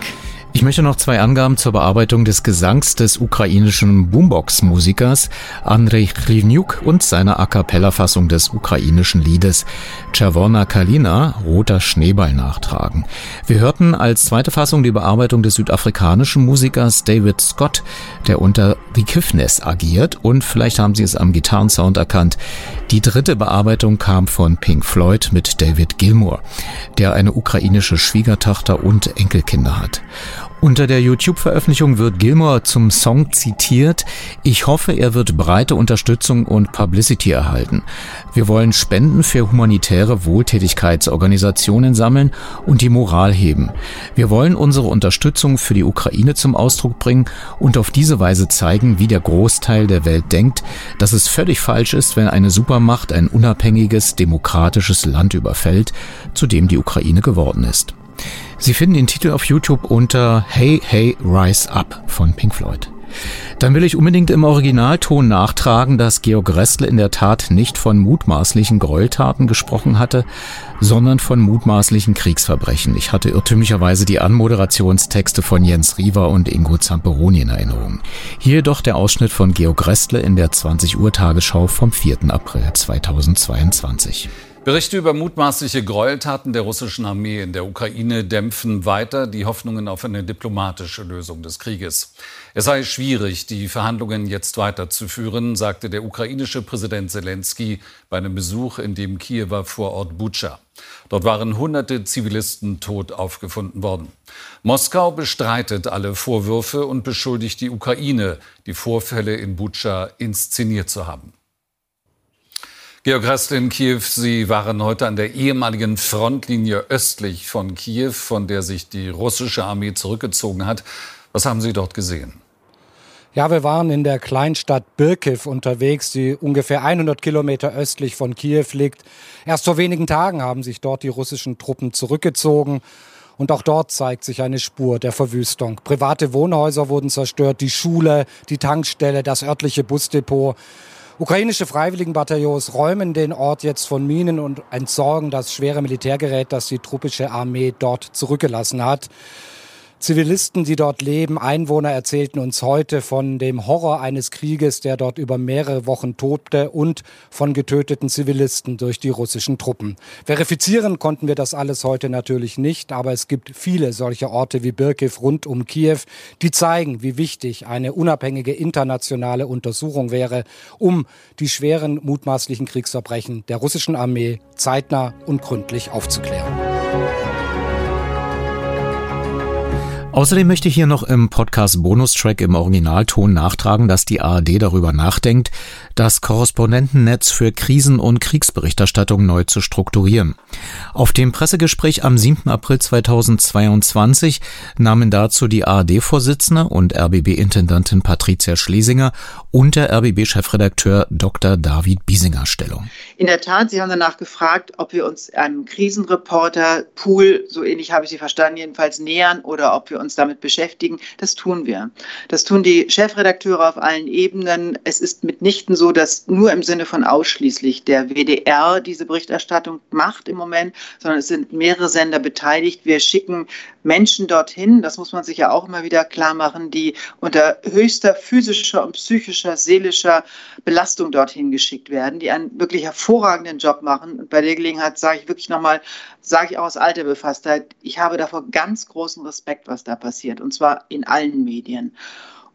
Ich möchte noch zwei Angaben zur Bearbeitung des Gesangs des ukrainischen Boombox-Musikers Andrei Chrivniuk und seiner A cappella-Fassung des ukrainischen Liedes Czerwona Kalina, Roter Schneeball nachtragen. Wir hörten als zweite Fassung die Bearbeitung des südafrikanischen Musikers David Scott, der unter The Kiffness agiert und vielleicht haben Sie es am Gitarrensound erkannt. Die dritte Bearbeitung kam von Pink Floyd mit David Gilmour, der eine ukrainische Schwiegertochter und Enkelkinder hat. Unter der YouTube-Veröffentlichung wird Gilmore zum Song zitiert. Ich hoffe, er wird breite Unterstützung und Publicity erhalten. Wir wollen Spenden für humanitäre Wohltätigkeitsorganisationen sammeln und die Moral heben. Wir wollen unsere Unterstützung für die Ukraine zum Ausdruck bringen und auf diese Weise zeigen, wie der Großteil der Welt denkt, dass es völlig falsch ist, wenn eine Supermacht ein unabhängiges, demokratisches Land überfällt, zu dem die Ukraine geworden ist. Sie finden den Titel auf YouTube unter Hey Hey Rise Up von Pink Floyd. Dann will ich unbedingt im Originalton nachtragen, dass Georg Restle in der Tat nicht von mutmaßlichen Gräueltaten gesprochen hatte, sondern von mutmaßlichen Kriegsverbrechen. Ich hatte irrtümlicherweise die Anmoderationstexte von Jens Riewer und Ingo Zamperoni in Erinnerung. Hier jedoch der Ausschnitt von Georg Restle in der 20 Uhr Tagesschau vom 4. April 2022. Berichte über mutmaßliche Gräueltaten der russischen Armee in der Ukraine dämpfen weiter die Hoffnungen auf eine diplomatische Lösung des Krieges. Es sei schwierig, die Verhandlungen jetzt weiterzuführen, sagte der ukrainische Präsident Zelensky bei einem Besuch in dem Kiewer Vorort Butscha. Dort waren hunderte Zivilisten tot aufgefunden worden. Moskau bestreitet alle Vorwürfe und beschuldigt die Ukraine, die Vorfälle in Butscha inszeniert zu haben. Georg Restle in Kiew, Sie waren heute an der ehemaligen Frontlinie östlich von Kiew, von der sich die russische Armee zurückgezogen hat. Was haben Sie dort gesehen? Ja, wir waren in der Kleinstadt Birkiv unterwegs, die ungefähr 100 Kilometer östlich von Kiew liegt. Erst vor wenigen Tagen haben sich dort die russischen Truppen zurückgezogen. Und auch dort zeigt sich eine Spur der Verwüstung. Private Wohnhäuser wurden zerstört, die Schule, die Tankstelle, das örtliche Busdepot. Ukrainische Freiwilligenbataillons räumen den Ort jetzt von Minen und entsorgen das schwere Militärgerät, das die truppische Armee dort zurückgelassen hat. Zivilisten, die dort leben, Einwohner erzählten uns heute von dem Horror eines Krieges, der dort über mehrere Wochen tobte und von getöteten Zivilisten durch die russischen Truppen. Verifizieren konnten wir das alles heute natürlich nicht, aber es gibt viele solche Orte wie Birkiv rund um Kiew, die zeigen, wie wichtig eine unabhängige internationale Untersuchung wäre, um die schweren mutmaßlichen Kriegsverbrechen der russischen Armee zeitnah und gründlich aufzuklären. Außerdem möchte ich hier noch im Podcast Bonustrack im Originalton nachtragen, dass die ARD darüber nachdenkt, das Korrespondentennetz für Krisen- und Kriegsberichterstattung neu zu strukturieren. Auf dem Pressegespräch am 7. April 2022 nahmen dazu die ARD-Vorsitzende und RBB-Intendantin Patricia Schlesinger und der RBB-Chefredakteur Dr. David Biesinger Stellung. In der Tat, Sie haben danach gefragt, ob wir uns einem Krisenreporter-Pool, so ähnlich habe ich Sie verstanden, jedenfalls nähern oder ob wir uns uns damit beschäftigen. Das tun wir. Das tun die Chefredakteure auf allen Ebenen. Es ist mitnichten so, dass nur im Sinne von ausschließlich der WDR diese Berichterstattung macht im Moment, sondern es sind mehrere Sender beteiligt. Wir schicken Menschen dorthin, das muss man sich ja auch immer wieder klar machen, die unter höchster physischer und psychischer, seelischer Belastung dorthin geschickt werden, die einen wirklich hervorragenden Job machen. Und bei der Gelegenheit sage ich wirklich nochmal, sage ich auch aus alter Befasstheit, ich habe davor ganz großen Respekt, was da passiert, und zwar in allen Medien.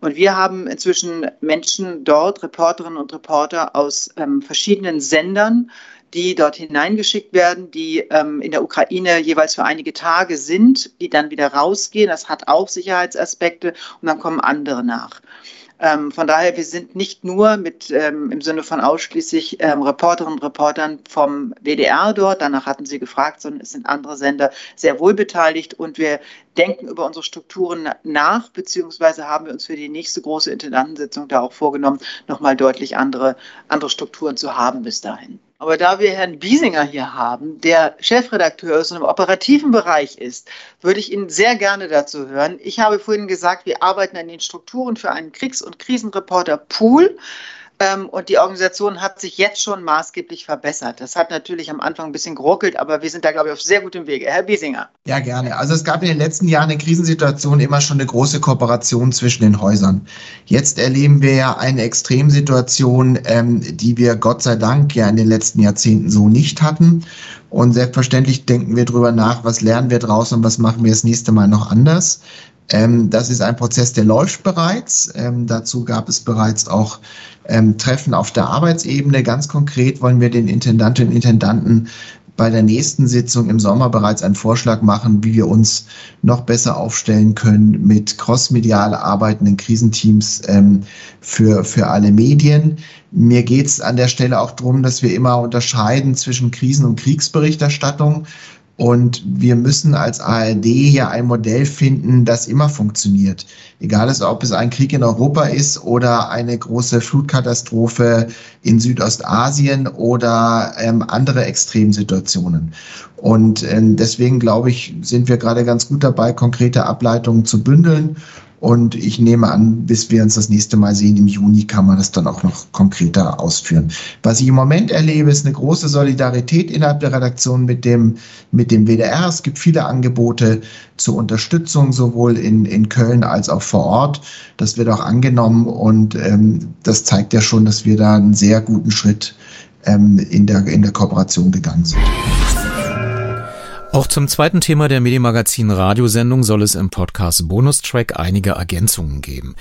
Und wir haben inzwischen Menschen dort, Reporterinnen und Reporter aus ähm, verschiedenen Sendern, die dort hineingeschickt werden, die ähm, in der Ukraine jeweils für einige Tage sind, die dann wieder rausgehen. Das hat auch Sicherheitsaspekte und dann kommen andere nach. Ähm, von daher, wir sind nicht nur mit ähm, im Sinne von ausschließlich ähm, Reporterinnen und Reportern vom WDR dort, danach hatten Sie gefragt, sondern es sind andere Sender sehr wohl beteiligt und wir denken über unsere Strukturen nach, beziehungsweise haben wir uns für die nächste große Intendantensitzung da auch vorgenommen, nochmal deutlich andere, andere Strukturen zu haben bis dahin. Aber da wir Herrn Biesinger hier haben, der Chefredakteur ist und im operativen Bereich ist, würde ich Ihnen sehr gerne dazu hören. Ich habe vorhin gesagt, wir arbeiten an den Strukturen für einen Kriegs- und Krisenreporter-Pool. Ähm, und die Organisation hat sich jetzt schon maßgeblich verbessert. Das hat natürlich am Anfang ein bisschen geruckelt, aber wir sind da, glaube ich, auf sehr gutem Wege. Herr Biesinger. Ja, gerne. Also es gab in den letzten Jahren in Krisensituationen immer schon eine große Kooperation zwischen den Häusern. Jetzt erleben wir ja eine Extremsituation, ähm, die wir Gott sei Dank ja in den letzten Jahrzehnten so nicht hatten. Und selbstverständlich denken wir darüber nach, was lernen wir draus und was machen wir das nächste Mal noch anders. Ähm, das ist ein Prozess, der läuft bereits. Ähm, dazu gab es bereits auch ähm, Treffen auf der Arbeitsebene. Ganz konkret wollen wir den Intendantinnen und Intendanten bei der nächsten Sitzung im Sommer bereits einen Vorschlag machen, wie wir uns noch besser aufstellen können mit crossmedial arbeitenden Krisenteams ähm, für, für alle Medien. Mir geht es an der Stelle auch darum, dass wir immer unterscheiden zwischen Krisen- und Kriegsberichterstattung. Und wir müssen als ARD hier ein Modell finden, das immer funktioniert. Egal ob es ein Krieg in Europa ist oder eine große Flutkatastrophe in Südostasien oder ähm, andere Extremsituationen. Und ähm, deswegen glaube ich, sind wir gerade ganz gut dabei, konkrete Ableitungen zu bündeln und ich nehme an, bis wir uns das nächste Mal sehen im Juni, kann man das dann auch noch konkreter ausführen. Was ich im Moment erlebe, ist eine große Solidarität innerhalb der Redaktion mit dem, mit dem WDR. Es gibt viele Angebote zur Unterstützung, sowohl in, in Köln als auch vor Ort. Das wird auch angenommen und ähm, das zeigt ja schon, dass wir da einen sehr guten Schritt ähm, in, der, in der Kooperation gegangen sind. Auch zum zweiten Thema der Medienmagazin Radiosendung soll es im Podcast Bonustrack einige Ergänzungen geben.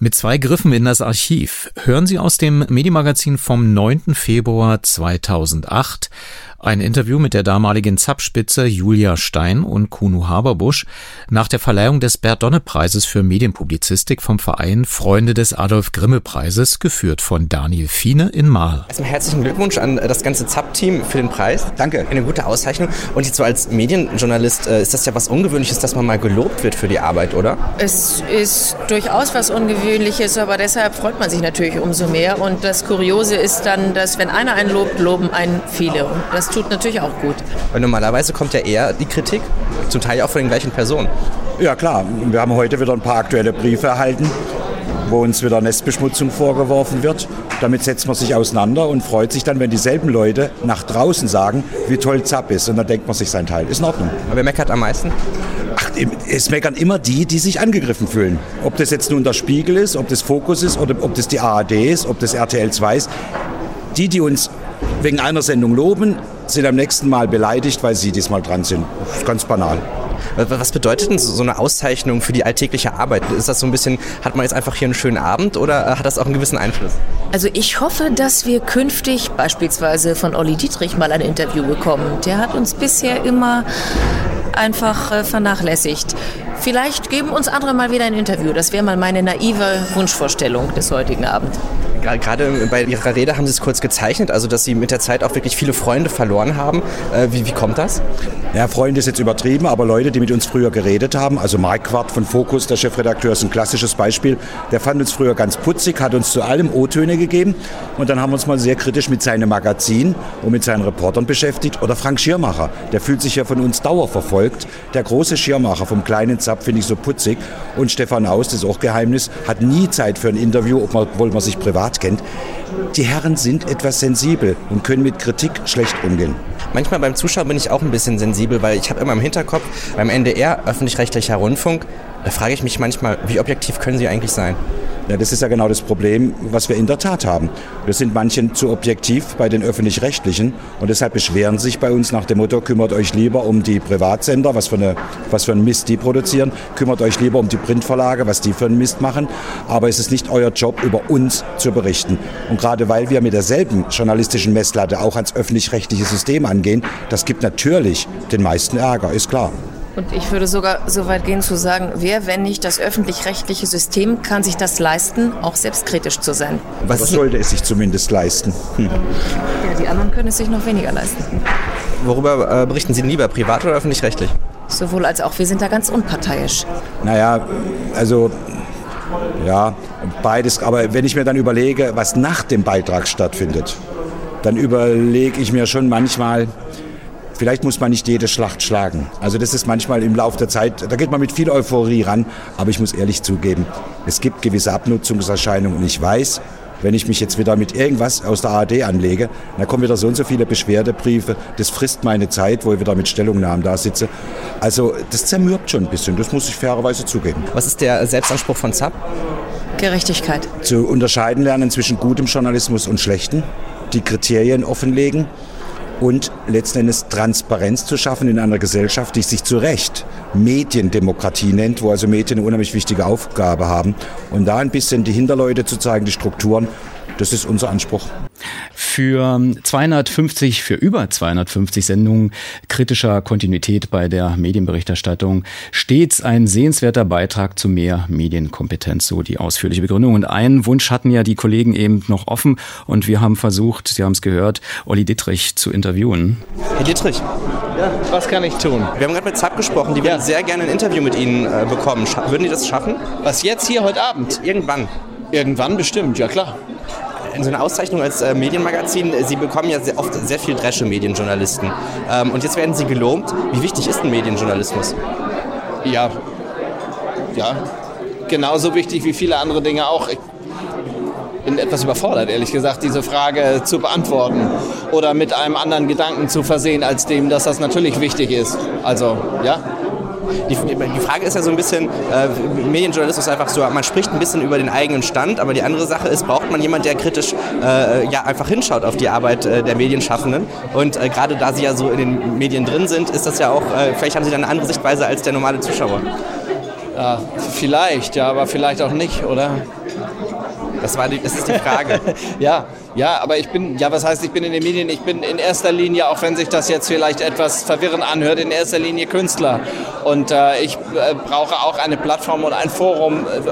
Mit zwei Griffen in das Archiv hören Sie aus dem Medienmagazin vom 9. Februar 2008 ein Interview mit der damaligen Zapspitze Julia Stein und Kuno Haberbusch nach der Verleihung des Bert-Donne-Preises für Medienpublizistik vom Verein Freunde des Adolf-Grimme-Preises, geführt von Daniel Fiene in Mahl. Erstmal herzlichen Glückwunsch an das ganze Zap-Team für den Preis. Danke. Eine gute Auszeichnung. Und jetzt so als Medienjournalist äh, ist das ja was Ungewöhnliches, dass man mal gelobt wird für die Arbeit, oder? Es ist durchaus was Ungewöhnliches, aber deshalb freut man sich natürlich umso mehr. Und das Kuriose ist dann, dass wenn einer einen lobt, loben einen viele. Und das tut natürlich auch gut. Weil normalerweise kommt ja eher die Kritik, zum Teil auch von den gleichen Personen. Ja klar, wir haben heute wieder ein paar aktuelle Briefe erhalten, wo uns wieder Nestbeschmutzung vorgeworfen wird. Damit setzt man sich auseinander und freut sich dann, wenn dieselben Leute nach draußen sagen, wie toll Zapp ist. Und dann denkt man sich sein Teil. Ist in Ordnung. Aber wer meckert am meisten? Ach, es meckern immer die, die sich angegriffen fühlen. Ob das jetzt nun der Spiegel ist, ob das Fokus ist oder ob das die ARD ist, ob das RTL 2 ist. Die, die uns wegen einer Sendung loben, sind am nächsten Mal beleidigt, weil sie diesmal dran sind. Das ist ganz banal. Was bedeutet denn so eine Auszeichnung für die alltägliche Arbeit? Ist das so ein bisschen, hat man jetzt einfach hier einen schönen Abend oder äh, hat das auch einen gewissen Einfluss? Also ich hoffe, dass wir künftig beispielsweise von Olli Dietrich mal ein Interview bekommen. Der hat uns bisher immer einfach äh, vernachlässigt. Vielleicht geben uns andere mal wieder ein Interview. Das wäre mal meine naive Wunschvorstellung des heutigen Abends. Gerade bei Ihrer Rede haben Sie es kurz gezeichnet, also dass Sie mit der Zeit auch wirklich viele Freunde verloren haben. Äh, wie, wie kommt das? Ja, Freunde ist jetzt übertrieben, aber Leute, die mit uns früher geredet haben, also Mark Quart von Focus, der Chefredakteur, ist ein klassisches Beispiel. Der fand uns früher ganz putzig, hat uns zu allem O-Töne gegeben und dann haben wir uns mal sehr kritisch mit seinem Magazin und mit seinen Reportern beschäftigt. Oder Frank Schirmacher, der fühlt sich ja von uns dauerverfolgt. Der große Schirmacher vom kleinen Zap finde ich so putzig. Und Stefan Aus, das ist auch Geheimnis, hat nie Zeit für ein Interview, obwohl man sich privat kennt. Die Herren sind etwas sensibel und können mit Kritik schlecht umgehen. Manchmal beim Zuschauer bin ich auch ein bisschen sensibel, weil ich habe immer im Hinterkopf, beim NDR, öffentlich-rechtlicher Rundfunk, da frage ich mich manchmal, wie objektiv können Sie eigentlich sein? Ja, das ist ja genau das Problem, was wir in der Tat haben. Wir sind manchen zu objektiv bei den öffentlich-rechtlichen und deshalb beschweren sich bei uns nach dem Motto, kümmert euch lieber um die Privatsender, was für, eine, was für einen Mist die produzieren, kümmert euch lieber um die Printverlage, was die für einen Mist machen, aber es ist nicht euer Job, über uns zu berichten. Und gerade weil wir mit derselben journalistischen Messlatte auch ans öffentlich-rechtliche System angehen, das gibt natürlich den meisten Ärger, ist klar. Und ich würde sogar so weit gehen zu sagen, wer, wenn nicht das öffentlich-rechtliche System, kann sich das leisten, auch selbstkritisch zu sein. Was sollte es sich zumindest leisten? Hm. Ja, die anderen können es sich noch weniger leisten. Worüber äh, berichten Sie lieber, privat oder öffentlich-rechtlich? Sowohl als auch. Wir sind da ganz unparteiisch. Naja, also ja, beides. Aber wenn ich mir dann überlege, was nach dem Beitrag stattfindet, dann überlege ich mir schon manchmal, Vielleicht muss man nicht jede Schlacht schlagen. Also das ist manchmal im Laufe der Zeit, da geht man mit viel Euphorie ran, aber ich muss ehrlich zugeben, es gibt gewisse Abnutzungserscheinungen und ich weiß, Wenn ich mich jetzt wieder mit irgendwas aus der ARD anlege, dann kommen wieder so und so viele Beschwerdebriefe. Das frisst meine Zeit, wo ich wieder mit Stellungnahmen da sitze. Also das zermürbt schon ein bisschen, das muss ich fairerweise zugeben. Was ist der Selbstanspruch von ZAP? Gerechtigkeit. Zu unterscheiden lernen zwischen gutem Journalismus und schlechten, die Kriterien offenlegen und letzten Endes Transparenz zu schaffen in einer Gesellschaft, die sich zu Recht Mediendemokratie nennt, wo also Medien eine unheimlich wichtige Aufgabe haben. Und da ein bisschen die Hinterleute zu zeigen, die Strukturen, das ist unser Anspruch. Für 250, für über 250 Sendungen kritischer Kontinuität bei der Medienberichterstattung stets ein sehenswerter Beitrag zu mehr Medienkompetenz, so die ausführliche Begründung. Und einen Wunsch hatten ja die Kollegen eben noch offen und wir haben versucht, Sie haben es gehört, Olli Dittrich zu interviewen. Herr Dittrich, ja, was kann ich tun? Wir haben gerade mit ZAP gesprochen, die würden sehr gerne ein Interview mit Ihnen äh, bekommen. Scha würden die das schaffen? Was jetzt hier heute Abend? Irgendwann. Irgendwann bestimmt, ja klar in so einer Auszeichnung als äh, Medienmagazin, Sie bekommen ja sehr oft sehr viel Dresche Medienjournalisten. Ähm, und jetzt werden Sie gelobt. Wie wichtig ist ein Medienjournalismus? Ja, ja, genauso wichtig wie viele andere Dinge auch. Ich bin etwas überfordert, ehrlich gesagt, diese Frage zu beantworten oder mit einem anderen Gedanken zu versehen, als dem, dass das natürlich wichtig ist. Also, ja, die, die Frage ist ja so ein bisschen, äh, Medienjournalismus ist einfach so, man spricht ein bisschen über den eigenen Stand, aber die andere Sache ist, braucht man jemanden, der kritisch äh, ja, einfach hinschaut auf die Arbeit äh, der Medienschaffenden. Und äh, gerade da sie ja so in den Medien drin sind, ist das ja auch, äh, vielleicht haben sie dann eine andere Sichtweise als der normale Zuschauer. Ja, vielleicht, ja, aber vielleicht auch nicht, oder? Das, war die, das ist die Frage. ja, ja, aber ich bin, ja, was heißt, ich bin in den Medien? Ich bin in erster Linie, auch wenn sich das jetzt vielleicht etwas verwirrend anhört, in erster Linie Künstler. Und äh, ich äh, brauche auch eine Plattform und ein Forum äh,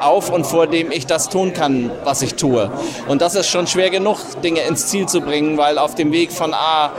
auf und vor dem ich das tun kann, was ich tue. Und das ist schon schwer genug, Dinge ins Ziel zu bringen, weil auf dem Weg von A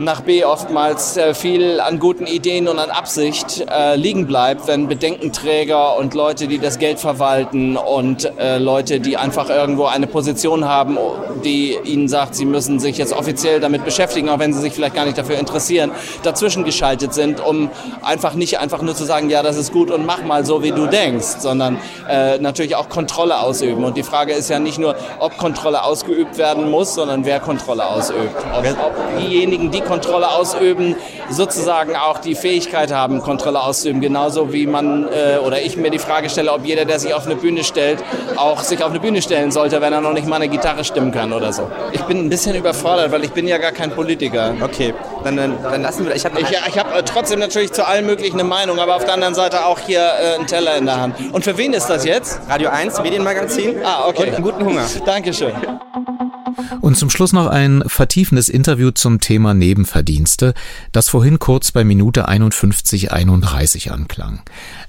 nach B oftmals äh, viel an guten Ideen und an Absicht äh, liegen bleibt, wenn Bedenkenträger und Leute, die das Geld verwalten und äh, Leute, die einfach irgendwo eine Position haben, die ihnen sagt, sie müssen sich jetzt offiziell damit beschäftigen, auch wenn sie sich vielleicht gar nicht dafür interessieren, dazwischen geschaltet sind, um einfach nicht einfach nur zu sagen, ja, das ist gut und mach mal so, wie du denkst, sondern äh, natürlich auch Kontrolle ausüben. Und die Frage ist ja nicht nur, ob Kontrolle ausgeübt werden muss, sondern wer Kontrolle ausübt. Ob, ob diejenigen, die Kontrolle ausüben, sozusagen auch die Fähigkeit haben, Kontrolle auszuüben. Genauso wie man äh, oder ich mir die Frage stelle, ob jeder, der sich auf eine Bühne stellt, auch sich auf eine Bühne stellen sollte, wenn er noch nicht mal eine Gitarre stimmen kann oder so. Ich bin ein bisschen überfordert, weil ich bin ja gar kein Politiker. Okay, dann, dann, dann lassen wir. Ich habe ich, ich hab äh, trotzdem natürlich zu allen möglichen eine Meinung, aber auf der anderen Seite auch hier äh, einen Teller in der Hand. Und für wen ist das jetzt? Radio 1, Medienmagazin. Ah, okay. Und einen guten Hunger. Dankeschön. Und zum Schluss noch ein vertiefendes Interview zum Thema Nebenverdienste, das vorhin kurz bei Minute 51,31 anklang.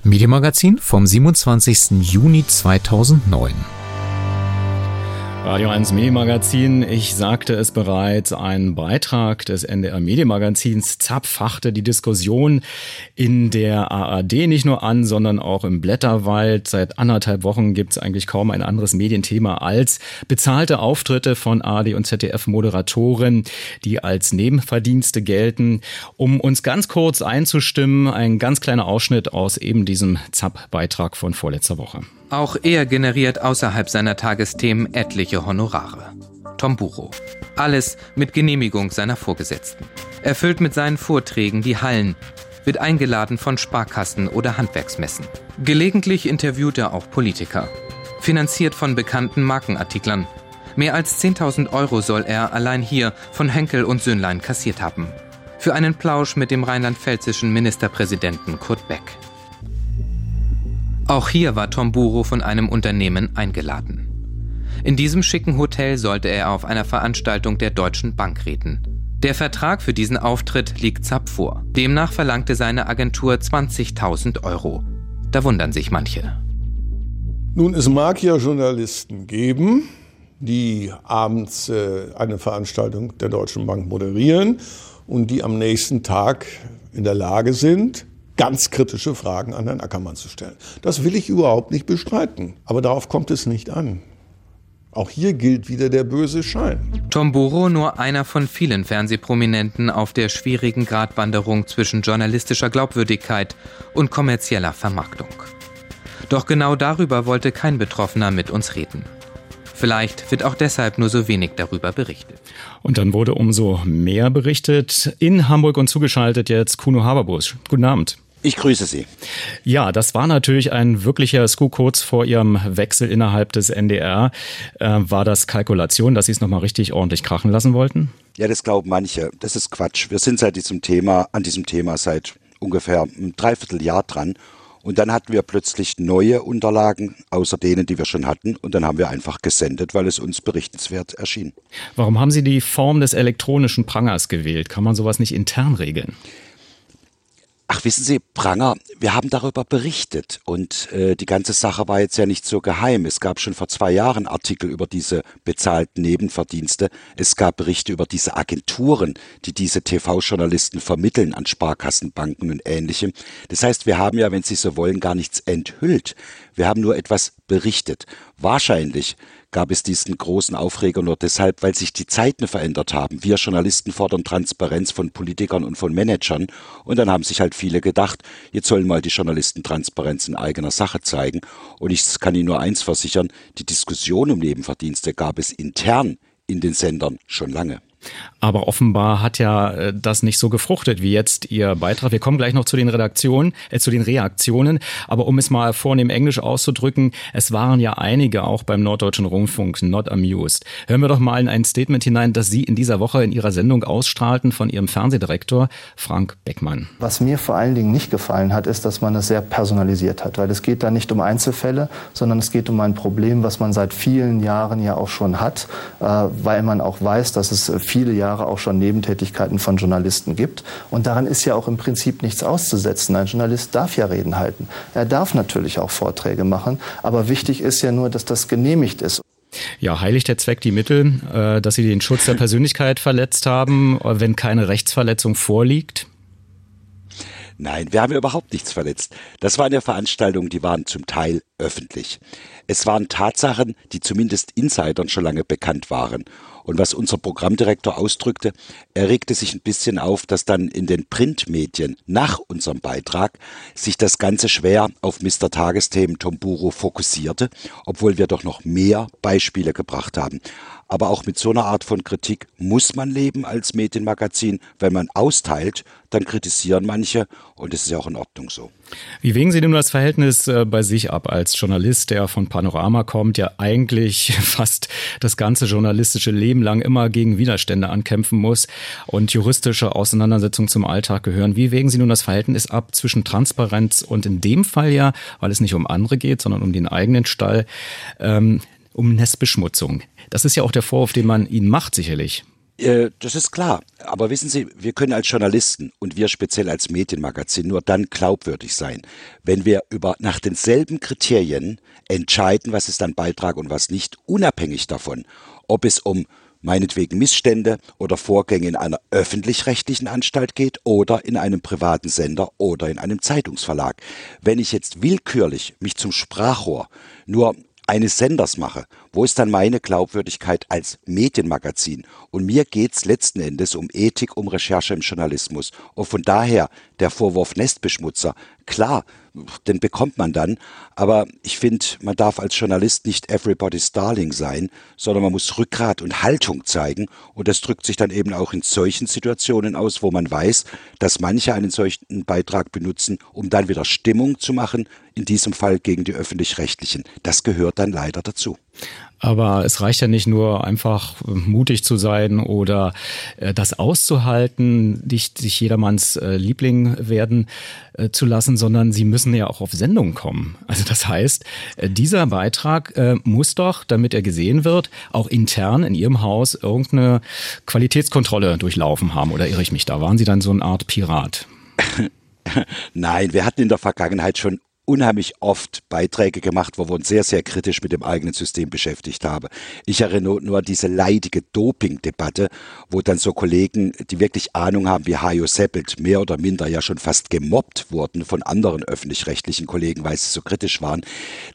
Medienmagazin vom 27. Juni 2009. Radio 1 Medienmagazin, ich sagte es bereits, ein Beitrag des NDR Medienmagazins zapfachte die Diskussion in der ARD nicht nur an, sondern auch im Blätterwald. Seit anderthalb Wochen gibt es eigentlich kaum ein anderes Medienthema als bezahlte Auftritte von ARD und ZDF-Moderatoren, die als Nebenverdienste gelten. Um uns ganz kurz einzustimmen, ein ganz kleiner Ausschnitt aus eben diesem ZAP-Beitrag von vorletzter Woche. Auch er generiert außerhalb seiner Tagesthemen etliche Honorare. Tom Buro. Alles mit Genehmigung seiner Vorgesetzten. Erfüllt mit seinen Vorträgen die Hallen, wird eingeladen von Sparkassen oder Handwerksmessen. Gelegentlich interviewt er auch Politiker. Finanziert von bekannten Markenartiklern. Mehr als 10.000 Euro soll er allein hier von Henkel und Söhnlein kassiert haben. Für einen Plausch mit dem rheinland-pfälzischen Ministerpräsidenten Kurt Beck. Auch hier war Tom Buro von einem Unternehmen eingeladen. In diesem schicken Hotel sollte er auf einer Veranstaltung der Deutschen Bank reden. Der Vertrag für diesen Auftritt liegt Zapp vor. Demnach verlangte seine Agentur 20.000 Euro. Da wundern sich manche. Nun, es mag ja Journalisten geben, die abends äh, eine Veranstaltung der Deutschen Bank moderieren und die am nächsten Tag in der Lage sind, ganz kritische Fragen an Herrn Ackermann zu stellen. Das will ich überhaupt nicht bestreiten, aber darauf kommt es nicht an. Auch hier gilt wieder der böse Schein. Tom Buro nur einer von vielen Fernsehprominenten auf der schwierigen Gratwanderung zwischen journalistischer Glaubwürdigkeit und kommerzieller Vermarktung. Doch genau darüber wollte kein Betroffener mit uns reden. Vielleicht wird auch deshalb nur so wenig darüber berichtet. Und dann wurde umso mehr berichtet. In Hamburg und zugeschaltet jetzt Kuno Haberbusch. Guten Abend. Ich grüße Sie. Ja, das war natürlich ein wirklicher Scoop kurz vor Ihrem Wechsel innerhalb des NDR. Äh, war das Kalkulation, dass Sie es nochmal richtig ordentlich krachen lassen wollten? Ja, das glauben manche. Das ist Quatsch. Wir sind seit diesem Thema, an diesem Thema seit ungefähr einem Dreivierteljahr dran. Und dann hatten wir plötzlich neue Unterlagen, außer denen, die wir schon hatten. Und dann haben wir einfach gesendet, weil es uns berichtenswert erschien. Warum haben Sie die Form des elektronischen Prangers gewählt? Kann man sowas nicht intern regeln? Ach, wissen Sie, Pranger, wir haben darüber berichtet und äh, die ganze Sache war jetzt ja nicht so geheim. Es gab schon vor zwei Jahren Artikel über diese bezahlten Nebenverdienste. Es gab Berichte über diese Agenturen, die diese TV-Journalisten vermitteln an Sparkassenbanken und ähnlichem. Das heißt, wir haben ja, wenn Sie so wollen, gar nichts enthüllt. Wir haben nur etwas berichtet. Wahrscheinlich gab es diesen großen Aufreger nur deshalb, weil sich die Zeiten verändert haben. Wir Journalisten fordern Transparenz von Politikern und von Managern und dann haben sich halt viele gedacht, jetzt sollen mal die Journalisten Transparenz in eigener Sache zeigen. Und ich kann Ihnen nur eins versichern, die Diskussion um Nebenverdienste gab es intern in den Sendern schon lange. Aber offenbar hat ja äh, das nicht so gefruchtet wie jetzt Ihr Beitrag. Wir kommen gleich noch zu den Redaktionen, äh, zu den Reaktionen. Aber um es mal vornehm Englisch auszudrücken, es waren ja einige auch beim Norddeutschen Rundfunk not amused. Hören wir doch mal in ein Statement hinein, das Sie in dieser Woche in Ihrer Sendung ausstrahlten von Ihrem Fernsehdirektor Frank Beckmann. Was mir vor allen Dingen nicht gefallen hat, ist, dass man es sehr personalisiert hat. Weil es geht da nicht um Einzelfälle, sondern es geht um ein Problem, was man seit vielen Jahren ja auch schon hat, äh, weil man auch weiß, dass es viele Jahre auch schon Nebentätigkeiten von Journalisten gibt. Und daran ist ja auch im Prinzip nichts auszusetzen. Ein Journalist darf ja Reden halten. Er darf natürlich auch Vorträge machen. Aber wichtig ist ja nur, dass das genehmigt ist. Ja, heiligt der Zweck die Mittel, äh, dass Sie den Schutz der Persönlichkeit verletzt haben, wenn keine Rechtsverletzung vorliegt? Nein, wir haben überhaupt nichts verletzt. Das waren ja Veranstaltungen, die waren zum Teil öffentlich. Es waren Tatsachen, die zumindest Insidern schon lange bekannt waren. Und was unser Programmdirektor ausdrückte, er regte sich ein bisschen auf, dass dann in den Printmedien nach unserem Beitrag sich das Ganze schwer auf Mr. Tagesthemen Tomburo fokussierte, obwohl wir doch noch mehr Beispiele gebracht haben. Aber auch mit so einer Art von Kritik muss man leben als Medienmagazin. Wenn man austeilt, dann kritisieren manche und es ist ja auch in Ordnung so. Wie wägen Sie denn das Verhältnis äh, bei sich ab als Journalist, der von Panorama kommt, ja eigentlich fast das ganze journalistische Leben lang immer gegen Widerstände ankämpfen muss und juristische Auseinandersetzungen zum Alltag gehören? Wie wägen Sie nun das Verhältnis ab zwischen Transparenz und in dem Fall ja, weil es nicht um andere geht, sondern um den eigenen Stall, ähm, um Nestbeschmutzung? Das ist ja auch der Vorwurf, den man Ihnen macht, sicherlich. Äh, das ist klar. Aber wissen Sie, wir können als Journalisten und wir speziell als Medienmagazin nur dann glaubwürdig sein, wenn wir über nach denselben Kriterien entscheiden, was ist ein Beitrag und was nicht, unabhängig davon, ob es um meinetwegen Missstände oder Vorgänge in einer öffentlich-rechtlichen Anstalt geht oder in einem privaten Sender oder in einem Zeitungsverlag. Wenn ich jetzt willkürlich mich zum Sprachrohr nur eines Senders mache, wo ist dann meine Glaubwürdigkeit als Medienmagazin? Und mir geht's letzten Endes um Ethik, um Recherche im Journalismus. Und von daher der Vorwurf Nestbeschmutzer, klar, den bekommt man dann. Aber ich finde, man darf als Journalist nicht everybody's darling sein, sondern man muss Rückgrat und Haltung zeigen. Und das drückt sich dann eben auch in solchen Situationen aus, wo man weiß, dass manche einen solchen Beitrag benutzen, um dann wieder Stimmung zu machen, in diesem Fall gegen die öffentlich-rechtlichen. Das gehört dann leider dazu. Aber es reicht ja nicht nur einfach äh, mutig zu sein oder äh, das auszuhalten, nicht sich jedermanns äh, Liebling werden zu lassen, sondern sie müssen ja auch auf Sendung kommen. Also das heißt, dieser Beitrag muss doch, damit er gesehen wird, auch intern in Ihrem Haus irgendeine Qualitätskontrolle durchlaufen haben. Oder irre ich mich da? Waren Sie dann so eine Art Pirat? Nein, wir hatten in der Vergangenheit schon unheimlich oft Beiträge gemacht, wo wir uns sehr, sehr kritisch mit dem eigenen System beschäftigt haben. Ich erinnere nur an diese leidige Doping-Debatte, wo dann so Kollegen, die wirklich Ahnung haben, wie Hajo Seppelt, mehr oder minder ja schon fast gemobbt wurden von anderen öffentlich-rechtlichen Kollegen, weil sie so kritisch waren.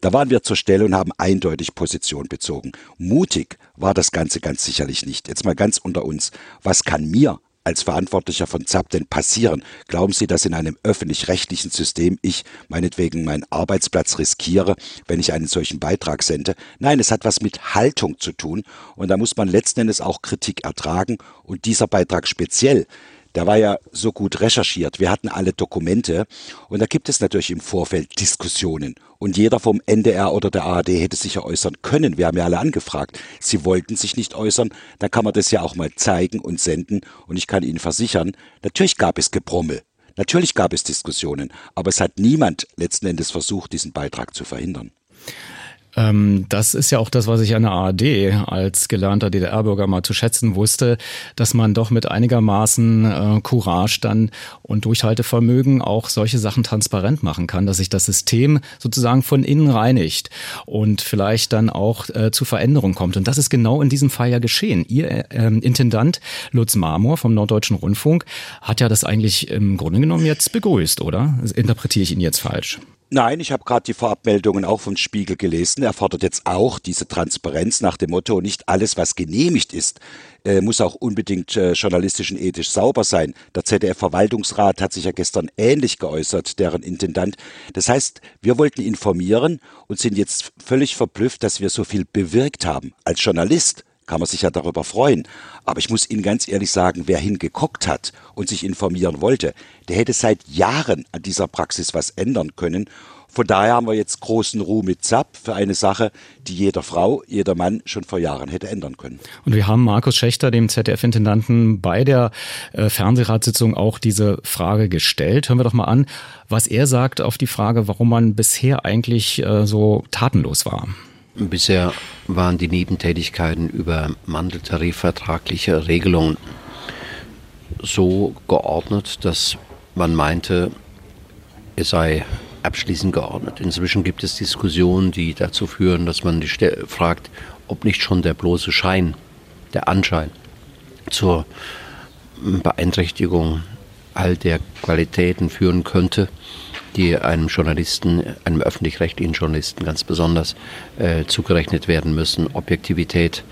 Da waren wir zur Stelle und haben eindeutig Position bezogen. Mutig war das Ganze ganz sicherlich nicht. Jetzt mal ganz unter uns. Was kann mir als Verantwortlicher von ZAP denn passieren? Glauben Sie, dass in einem öffentlich-rechtlichen System ich meinetwegen meinen Arbeitsplatz riskiere, wenn ich einen solchen Beitrag sende? Nein, es hat was mit Haltung zu tun und da muss man letzten Endes auch Kritik ertragen und dieser Beitrag speziell der war ja so gut recherchiert. Wir hatten alle Dokumente und da gibt es natürlich im Vorfeld Diskussionen. Und jeder vom NDR oder der ARD hätte sich ja äußern können. Wir haben ja alle angefragt. Sie wollten sich nicht äußern. Dann kann man das ja auch mal zeigen und senden. Und ich kann Ihnen versichern, natürlich gab es Gebrommel. Natürlich gab es Diskussionen. Aber es hat niemand letzten Endes versucht, diesen Beitrag zu verhindern. Ähm, das ist ja auch das, was ich an der ARD als gelernter DDR-Bürger mal zu schätzen wusste, dass man doch mit einigermaßen äh, Courage dann und Durchhaltevermögen auch solche Sachen transparent machen kann, dass sich das System sozusagen von innen reinigt und vielleicht dann auch äh, zu Veränderungen kommt. Und das ist genau in diesem Fall ja geschehen. Ihr äh, Intendant Lutz Marmor vom Norddeutschen Rundfunk hat ja das eigentlich im Grunde genommen jetzt begrüßt, oder? Interpretiere ich ihn jetzt falsch? Nein, ich habe gerade die Vorabmeldungen auch vom Spiegel gelesen. Er fordert jetzt auch diese Transparenz nach dem Motto, nicht alles, was genehmigt ist, äh, muss auch unbedingt äh, journalistisch und ethisch sauber sein. Der ZDF-Verwaltungsrat hat sich ja gestern ähnlich geäußert, deren Intendant. Das heißt, wir wollten informieren und sind jetzt völlig verblüfft, dass wir so viel bewirkt haben. Als Journalist kann man sich ja darüber freuen. Aber ich muss Ihnen ganz ehrlich sagen, wer hingeguckt hat und sich informieren wollte, der hätte seit Jahren an dieser Praxis was ändern können. Von daher haben wir jetzt großen Ruhe mit ZAP für eine Sache, die jeder Frau, jeder Mann schon vor Jahren hätte ändern können. Und wir haben Markus Schächter, dem ZDF-Intendanten, bei der äh, Fernsehratssitzung auch diese Frage gestellt. Hören wir doch mal an, was er sagt auf die Frage, warum man bisher eigentlich äh, so tatenlos war. Bisher waren die Nebentätigkeiten über mandeltarifvertragliche Regelungen so geordnet, dass man meinte, es sei abschließend geordnet. Inzwischen gibt es Diskussionen, die dazu führen, dass man fragt, ob nicht schon der bloße Schein, der Anschein zur Beeinträchtigung all der Qualitäten führen könnte, die einem Journalisten, einem öffentlich-rechtlichen Journalisten ganz besonders äh, zugerechnet werden müssen. Objektivität,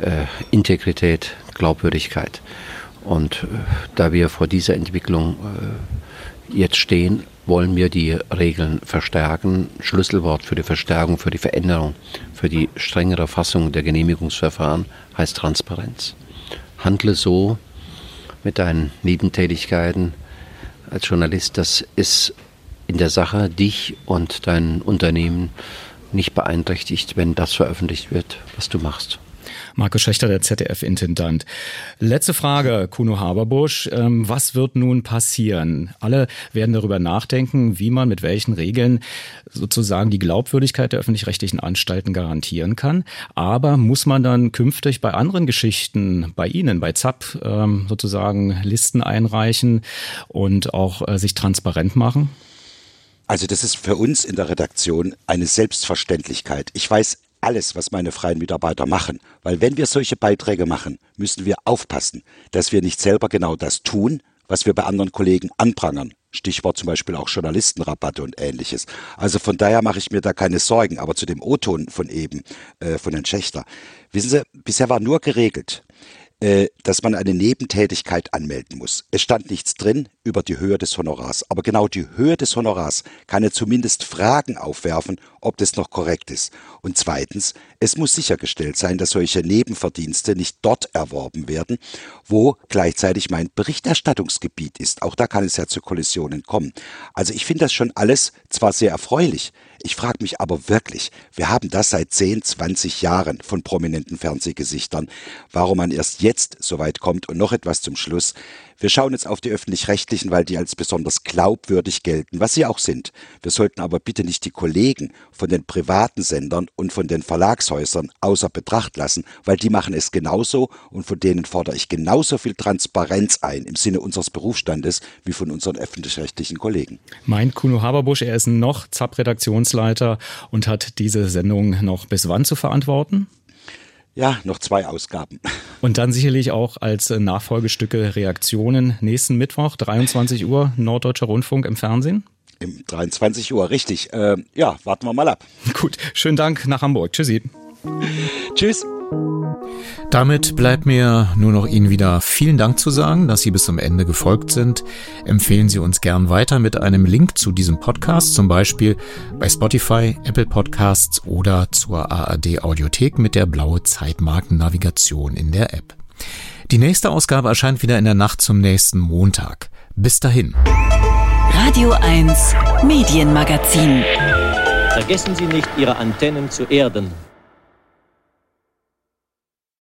äh, Integrität, Glaubwürdigkeit. Und äh, da wir vor dieser Entwicklung äh, jetzt stehen, wollen wir die Regeln verstärken. Schlüsselwort für die Verstärkung, für die Veränderung, für die strengere Fassung der Genehmigungsverfahren heißt Transparenz. Handle so mit deinen Nebentätigkeiten als Journalist, dass es in der Sache dich und dein Unternehmen nicht beeinträchtigt, wenn das veröffentlicht wird, was du machst. Markus Schächter, der ZDF-Intendant. Letzte Frage, Kuno Haberbusch. Ähm, was wird nun passieren? Alle werden darüber nachdenken, wie man mit welchen Regeln sozusagen die Glaubwürdigkeit der öffentlich-rechtlichen Anstalten garantieren kann. Aber muss man dann künftig bei anderen Geschichten, bei Ihnen, bei ZAP, ähm, sozusagen Listen einreichen und auch äh, sich transparent machen? Also das ist für uns in der Redaktion eine Selbstverständlichkeit. Ich weiß alles, was meine freien Mitarbeiter machen, weil wenn wir solche Beiträge machen, müssen wir aufpassen, dass wir nicht selber genau das tun, was wir bei anderen Kollegen anprangern. Stichwort zum Beispiel auch Journalistenrabatte und ähnliches. Also von daher mache ich mir da keine Sorgen. Aber zu dem O-Ton von eben, äh, von Herrn Schächter. Wissen Sie, bisher war nur geregelt, äh, dass man eine Nebentätigkeit anmelden muss. Es stand nichts drin über die Höhe des Honorars. Aber genau die Höhe des Honorars kann ja zumindest Fragen aufwerfen, ob das noch korrekt ist. Und zweitens, es muss sichergestellt sein, dass solche Nebenverdienste nicht dort erworben werden, wo gleichzeitig mein Berichterstattungsgebiet ist. Auch da kann es ja zu Kollisionen kommen. Also ich finde das schon alles zwar sehr erfreulich, ich frage mich aber wirklich, wir haben das seit 10, 20 Jahren von prominenten Fernsehgesichtern, warum man erst jetzt so weit kommt und noch etwas zum Schluss. Wir schauen jetzt auf die öffentlich-rechtlichen, weil die als besonders glaubwürdig gelten, was sie auch sind. Wir sollten aber bitte nicht die Kollegen von den privaten Sendern und von den Verlagshäusern außer Betracht lassen, weil die machen es genauso und von denen fordere ich genauso viel Transparenz ein im Sinne unseres Berufsstandes wie von unseren öffentlich-rechtlichen Kollegen. Meint Kuno Haberbusch, er ist noch ZAP-Redaktionsleiter und hat diese Sendung noch bis wann zu verantworten? Ja, noch zwei Ausgaben. Und dann sicherlich auch als Nachfolgestücke Reaktionen nächsten Mittwoch, 23 Uhr, Norddeutscher Rundfunk im Fernsehen. Im 23 Uhr, richtig. Äh, ja, warten wir mal ab. Gut, schönen Dank nach Hamburg. Tschüssi. Tschüss. Damit bleibt mir nur noch Ihnen wieder vielen Dank zu sagen, dass Sie bis zum Ende gefolgt sind. Empfehlen Sie uns gern weiter mit einem Link zu diesem Podcast, zum Beispiel bei Spotify, Apple Podcasts oder zur ARD Audiothek mit der blaue Zeitmarkennavigation in der App. Die nächste Ausgabe erscheint wieder in der Nacht zum nächsten Montag. Bis dahin. Radio 1 Medienmagazin. Vergessen Sie nicht, Ihre Antennen zu erden